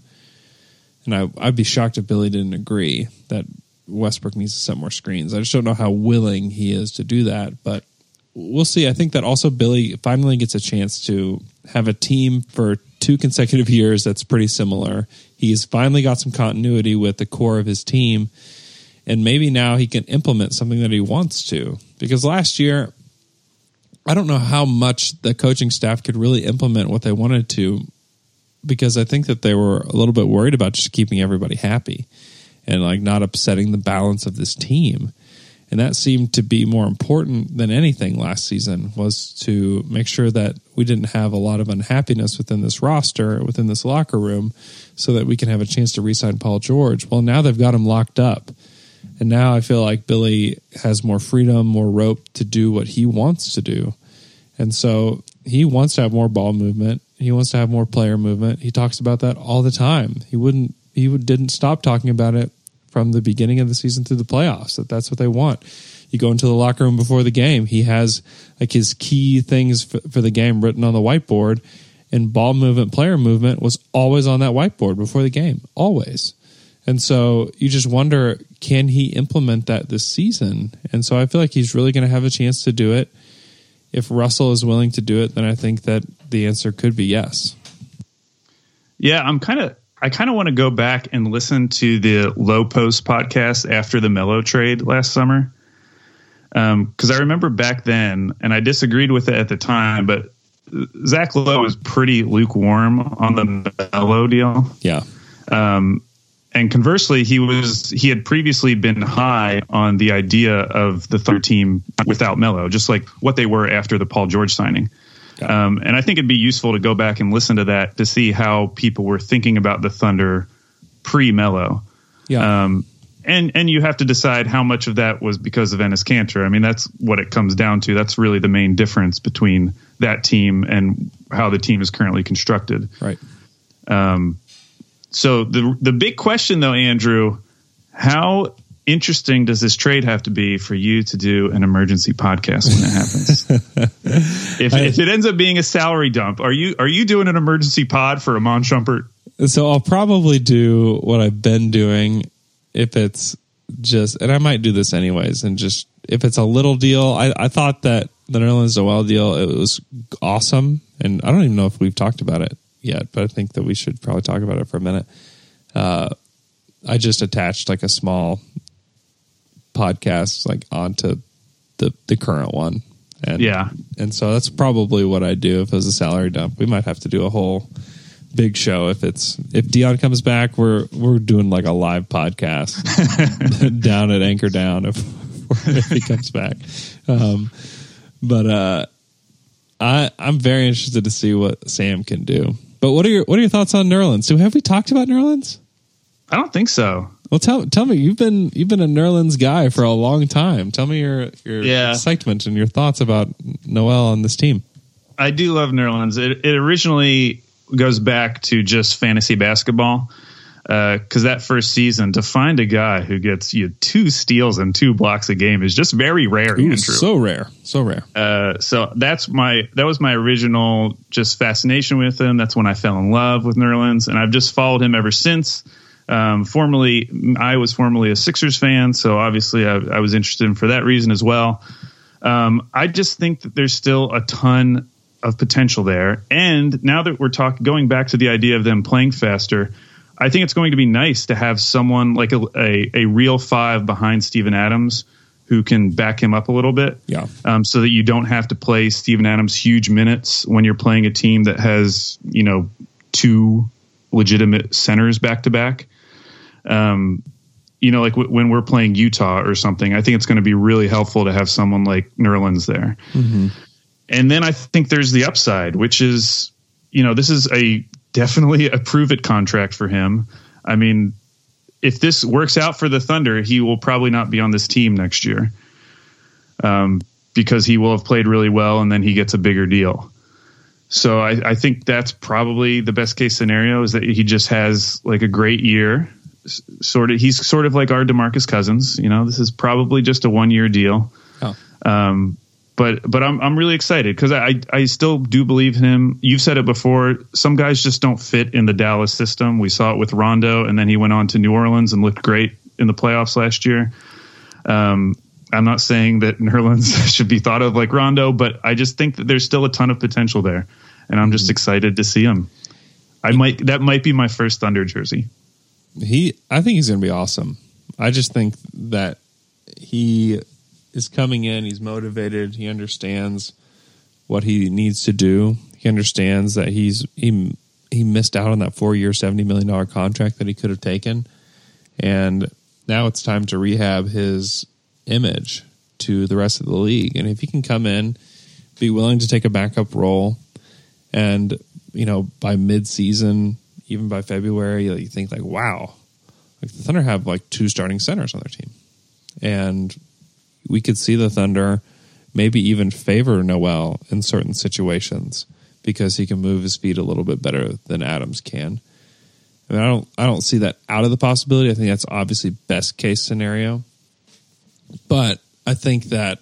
and I, I'd be shocked if Billy didn't agree that Westbrook needs to set more screens. I just don't know how willing he is to do that. But we'll see. I think that also Billy finally gets a chance to have a team for two consecutive years that's pretty similar. He's finally got some continuity with the core of his team. and maybe now he can implement something that he wants to. Because last year, I don't know how much the coaching staff could really implement what they wanted to, because I think that they were a little bit worried about just keeping everybody happy and like not upsetting the balance of this team. And that seemed to be more important than anything last season was to make sure that we didn't have a lot of unhappiness within this roster, within this locker room, so that we can have a chance to re-sign Paul George. Well, now they've got him locked up. And now I feel like Billy has more freedom, more rope to do what he wants to do. And so he wants to have more ball movement. He wants to have more player movement. He talks about that all the time. He wouldn't he didn't stop talking about it from the beginning of the season through the playoffs that that's what they want. You go into the locker room before the game, he has like his key things for, for the game written on the whiteboard and ball movement, player movement was always on that whiteboard before the game, always. And so you just wonder, can he implement that this season? And so I feel like he's really going to have a chance to do it. If Russell is willing to do it, then I think that the answer could be yes. Yeah, I'm kind of I kind of want to go back and listen to the Lowe Post podcast after the Melo trade last summer. Because um, I remember back then, and I disagreed with it at the time, but Zach Lowe was pretty lukewarm on the Melo deal. Yeah. Um, and conversely, he was he had previously been high on the idea of the third team without Melo, just like what they were after the Paul George signing. Um, and I think it'd be useful to go back and listen to that to see how people were thinking about the Thunder pre Melo. Yeah. Um, and and you have to decide how much of that was because of Enes Kanter. I mean, that's what it comes down to. That's really the main difference between that team and how the team is currently constructed. Right. Um, so the the big question though, Andrew, how interesting does this trade have to be for you to do an emergency podcast when it happens? if, if it ends up being a salary dump, are you are you doing an emergency pod for Iman Shumpert? So I'll probably do what I've been doing if it's just, and I might do this anyways, and just if it's a little deal. I, I thought that the Nerlens Noel deal it was awesome, and I don't even know if we've talked about it yet, but I think that we should probably talk about it for a minute. Uh, I just attached like a small podcast like onto the the current one. And yeah. And so that's probably what I do if it was a salary dump. We might have to do a whole big show if it's if Dion comes back, we're we're doing like a live podcast down at Anchor Down if if he comes back. Um, but uh, I I'm very interested to see what Sam can do. But what are your what are your thoughts on Nerlens? So have we talked about Nerlens? I don't think so. Well, tell tell me you've been you've been a Nerlens guy for a long time. Tell me your your Yeah. excitement and your thoughts about Noel on this team. I do love Nerlens. It, it originally goes back to just fantasy basketball because that first season to find a guy who gets you two steals and two blocks a game is just very rare. Ooh, so rare, so rare. Uh, so that's my that was my original just fascination with him. That's when I fell in love with Nerlens, and I've just followed him ever since. Um, formerly, I was formerly a Sixers fan, so obviously I, I was interested in for that reason as well. Um, I just think that there's still a ton of potential there, and now that we're talking, going back to the idea of them playing faster, I think it's going to be nice to have someone like a, a, a real five behind Steven Adams who can back him up a little bit Yeah, um, so that you don't have to play Steven Adams huge minutes when you're playing a team that has you know two legitimate centers back to back. Um, you know, like w- when we're playing Utah or something, I think it's going to be really helpful to have someone like Nerlens there. And then I think there's the upside, which is, you know, this is a definitely a prove it contract for him. I mean, if this works out for the Thunder, he will probably not be on this team next year um, because he will have played really well and then he gets a bigger deal. So I, I think that's probably the best case scenario is that he just has like a great year. Sort of, he's sort of like our Demarcus Cousins. You know, this is probably just a one year deal. Oh. Um, but but I'm I'm really excited because I I still do believe him. You've said it before. Some guys just don't fit in the Dallas system. We saw it with Rondo, and then he went on to New Orleans and looked great in the playoffs last year. Um, I'm not saying that Nerlens should be thought of like Rondo, but I just think that there's still a ton of potential there, and I'm just excited to see him. I might that might be my first Thunder jersey. He. I think he's going to be awesome. I just think that he is coming in. He's motivated. He understands what he needs to do. He understands that he's he he missed out on that four year, seventy million dollar contract that he could have taken, and now it's time to rehab his image to the rest of the league. And if he can come in, be willing to take a backup role, and you know by mid season, even by February, you think like, wow, like the Thunder have like two starting centers on their team, and we could see the Thunder maybe even favor Noel in certain situations because he can move his feet a little bit better than Adams can. I mean, I don't, I don't see that out of the possibility. I think that's obviously best case scenario, but I think that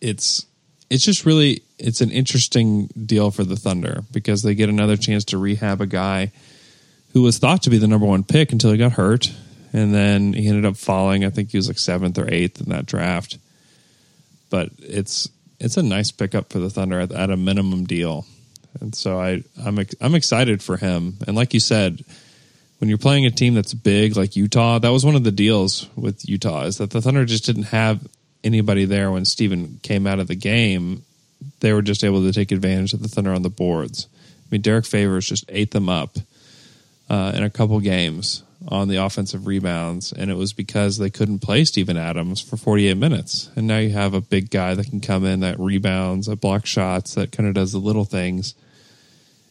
it's, it's just really, it's an interesting deal for the Thunder because they get another chance to rehab a guy who was thought to be the number one pick until he got hurt, and then he ended up falling. I think he was like seventh or eighth in that draft. But it's it's a nice pickup for the Thunder at, at a minimum deal, and so I I'm I'm excited for him. And like you said, when you're playing a team that's big like Utah, that was one of the deals with Utah is that the Thunder just didn't have anybody there when Steven came out of the game. They were just able to take advantage of the Thunder on the boards. I mean, Derrick Favors just ate them up uh, in a couple games on the offensive rebounds, and it was because they couldn't play Steven Adams for 48 minutes. And now you have a big guy that can come in that rebounds, that blocks shots, that kind of does the little things.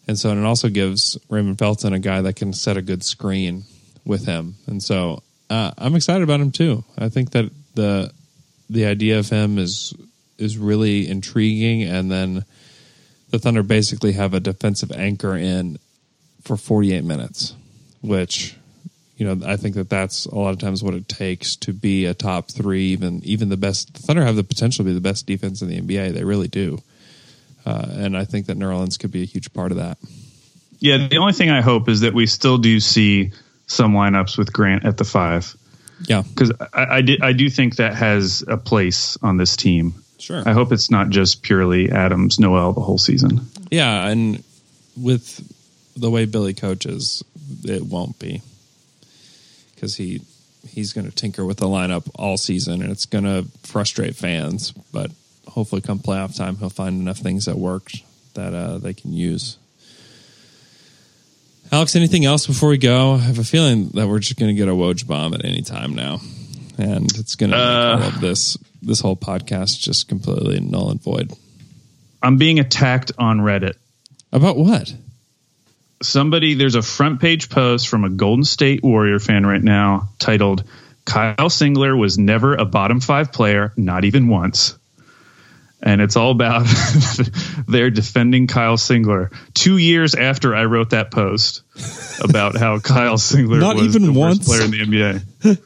And so, and it also gives Raymond Felton a guy that can set a good screen with him. And so, uh, I'm excited about him too. I think that the the idea of him is is really intriguing. And then the Thunder basically have a defensive anchor in for 48 minutes, which you know I think that that's a lot of times what it takes to be a top three, even even the best. The Thunder have the potential to be the best defense in the NBA. They really do, uh, and I think that Nerlens could be a huge part of that. Yeah, the only thing I hope is that we still do see some lineups with Grant at the five. Yeah, because I, I, did, I do think that has a place on this team. Sure. I hope it's not just purely Adams Noel the whole season. Yeah, and with the way Billy coaches, it won't be because he he's going to tinker with the lineup all season, and it's going to frustrate fans. But hopefully, come playoff time, he'll find enough things that work that uh, they can use. Alex, anything else before we go? I have a feeling that we're just going to get a Woj bomb at any time now, and it's going to uh, make all of this this whole podcast just completely null and void. I'm being attacked on Reddit. About what? Somebody there's a front page post from a Golden State Warrior fan right now titled Kyle Singler was never a bottom 5 player, not even once. And it's all about they're defending Kyle Singler 2 years after I wrote that post about how Kyle Singler not was even the once. worst player in the NBA.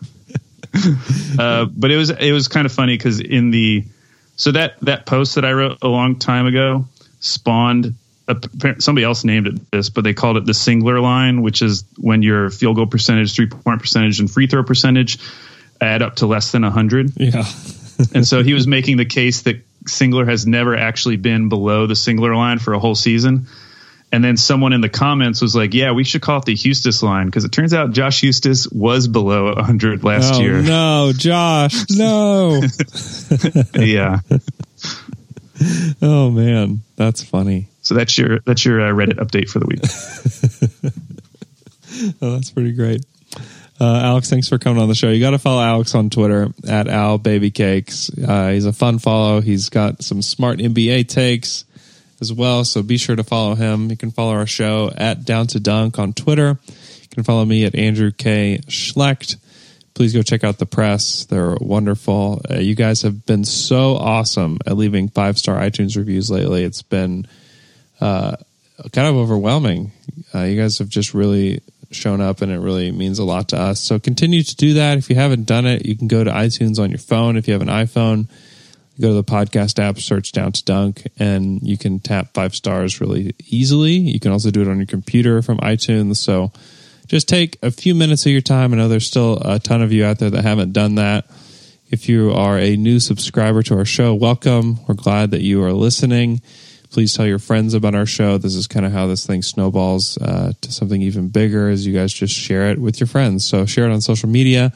uh, but it was it was kind of funny cuz in the so that that post that I wrote a long time ago spawned somebody else named it this, but they called it the Singler line, which is when your field goal percentage, three point percentage, and free throw percentage add up to less than 100. Yeah. and so he was making the case that Singler has never actually been below the Singler line for a whole season. And then someone in the comments was like, "Yeah, we should call it the Huestis line because it turns out Josh Huestis was below 100 last oh, year." No, Josh, no. yeah. oh man, that's funny. So that's your that's your uh, Reddit update for the week. oh, that's pretty great. Uh, Alex, thanks for coming on the show. You got to follow Alex on Twitter at Al Baby Cakes. Uh, he's a fun follow. He's got some smart NBA takes as well, so be sure to follow him. You can follow our show at Down to Dunk on Twitter. You can follow me at Andrew K. Schlecht. Please go check out the press. They're wonderful. Uh, you guys have been so awesome at leaving five star iTunes reviews lately. It's been uh, kind of overwhelming. Uh, you guys have just really shown up and it really means a lot to us. So continue to do that. If you haven't done it, you can go to iTunes on your phone. If you have an iPhone, go to the podcast app, search down to dunk, and you can tap five stars really easily. You can also do it on your computer from iTunes. So just take a few minutes of your time. I know there's still a ton of you out there that haven't done that. If you are a new subscriber to our show, welcome. We're glad that you are listening. Please tell your friends about our show. This is kind of how this thing snowballs uh, to something even bigger as you guys just share it with your friends. So share it on social media.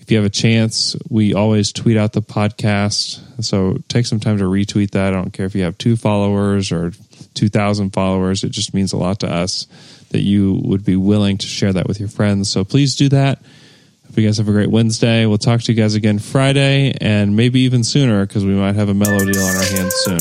If you have a chance, we always tweet out the podcast. So take some time to retweet that. I don't care if you have two followers or 2,000 followers. It just means a lot to us that you would be willing to share that with your friends. So please do that. Hope you guys have a great Wednesday. We'll talk to you guys again Friday and maybe even sooner because we might have a Melo deal on our hands soon.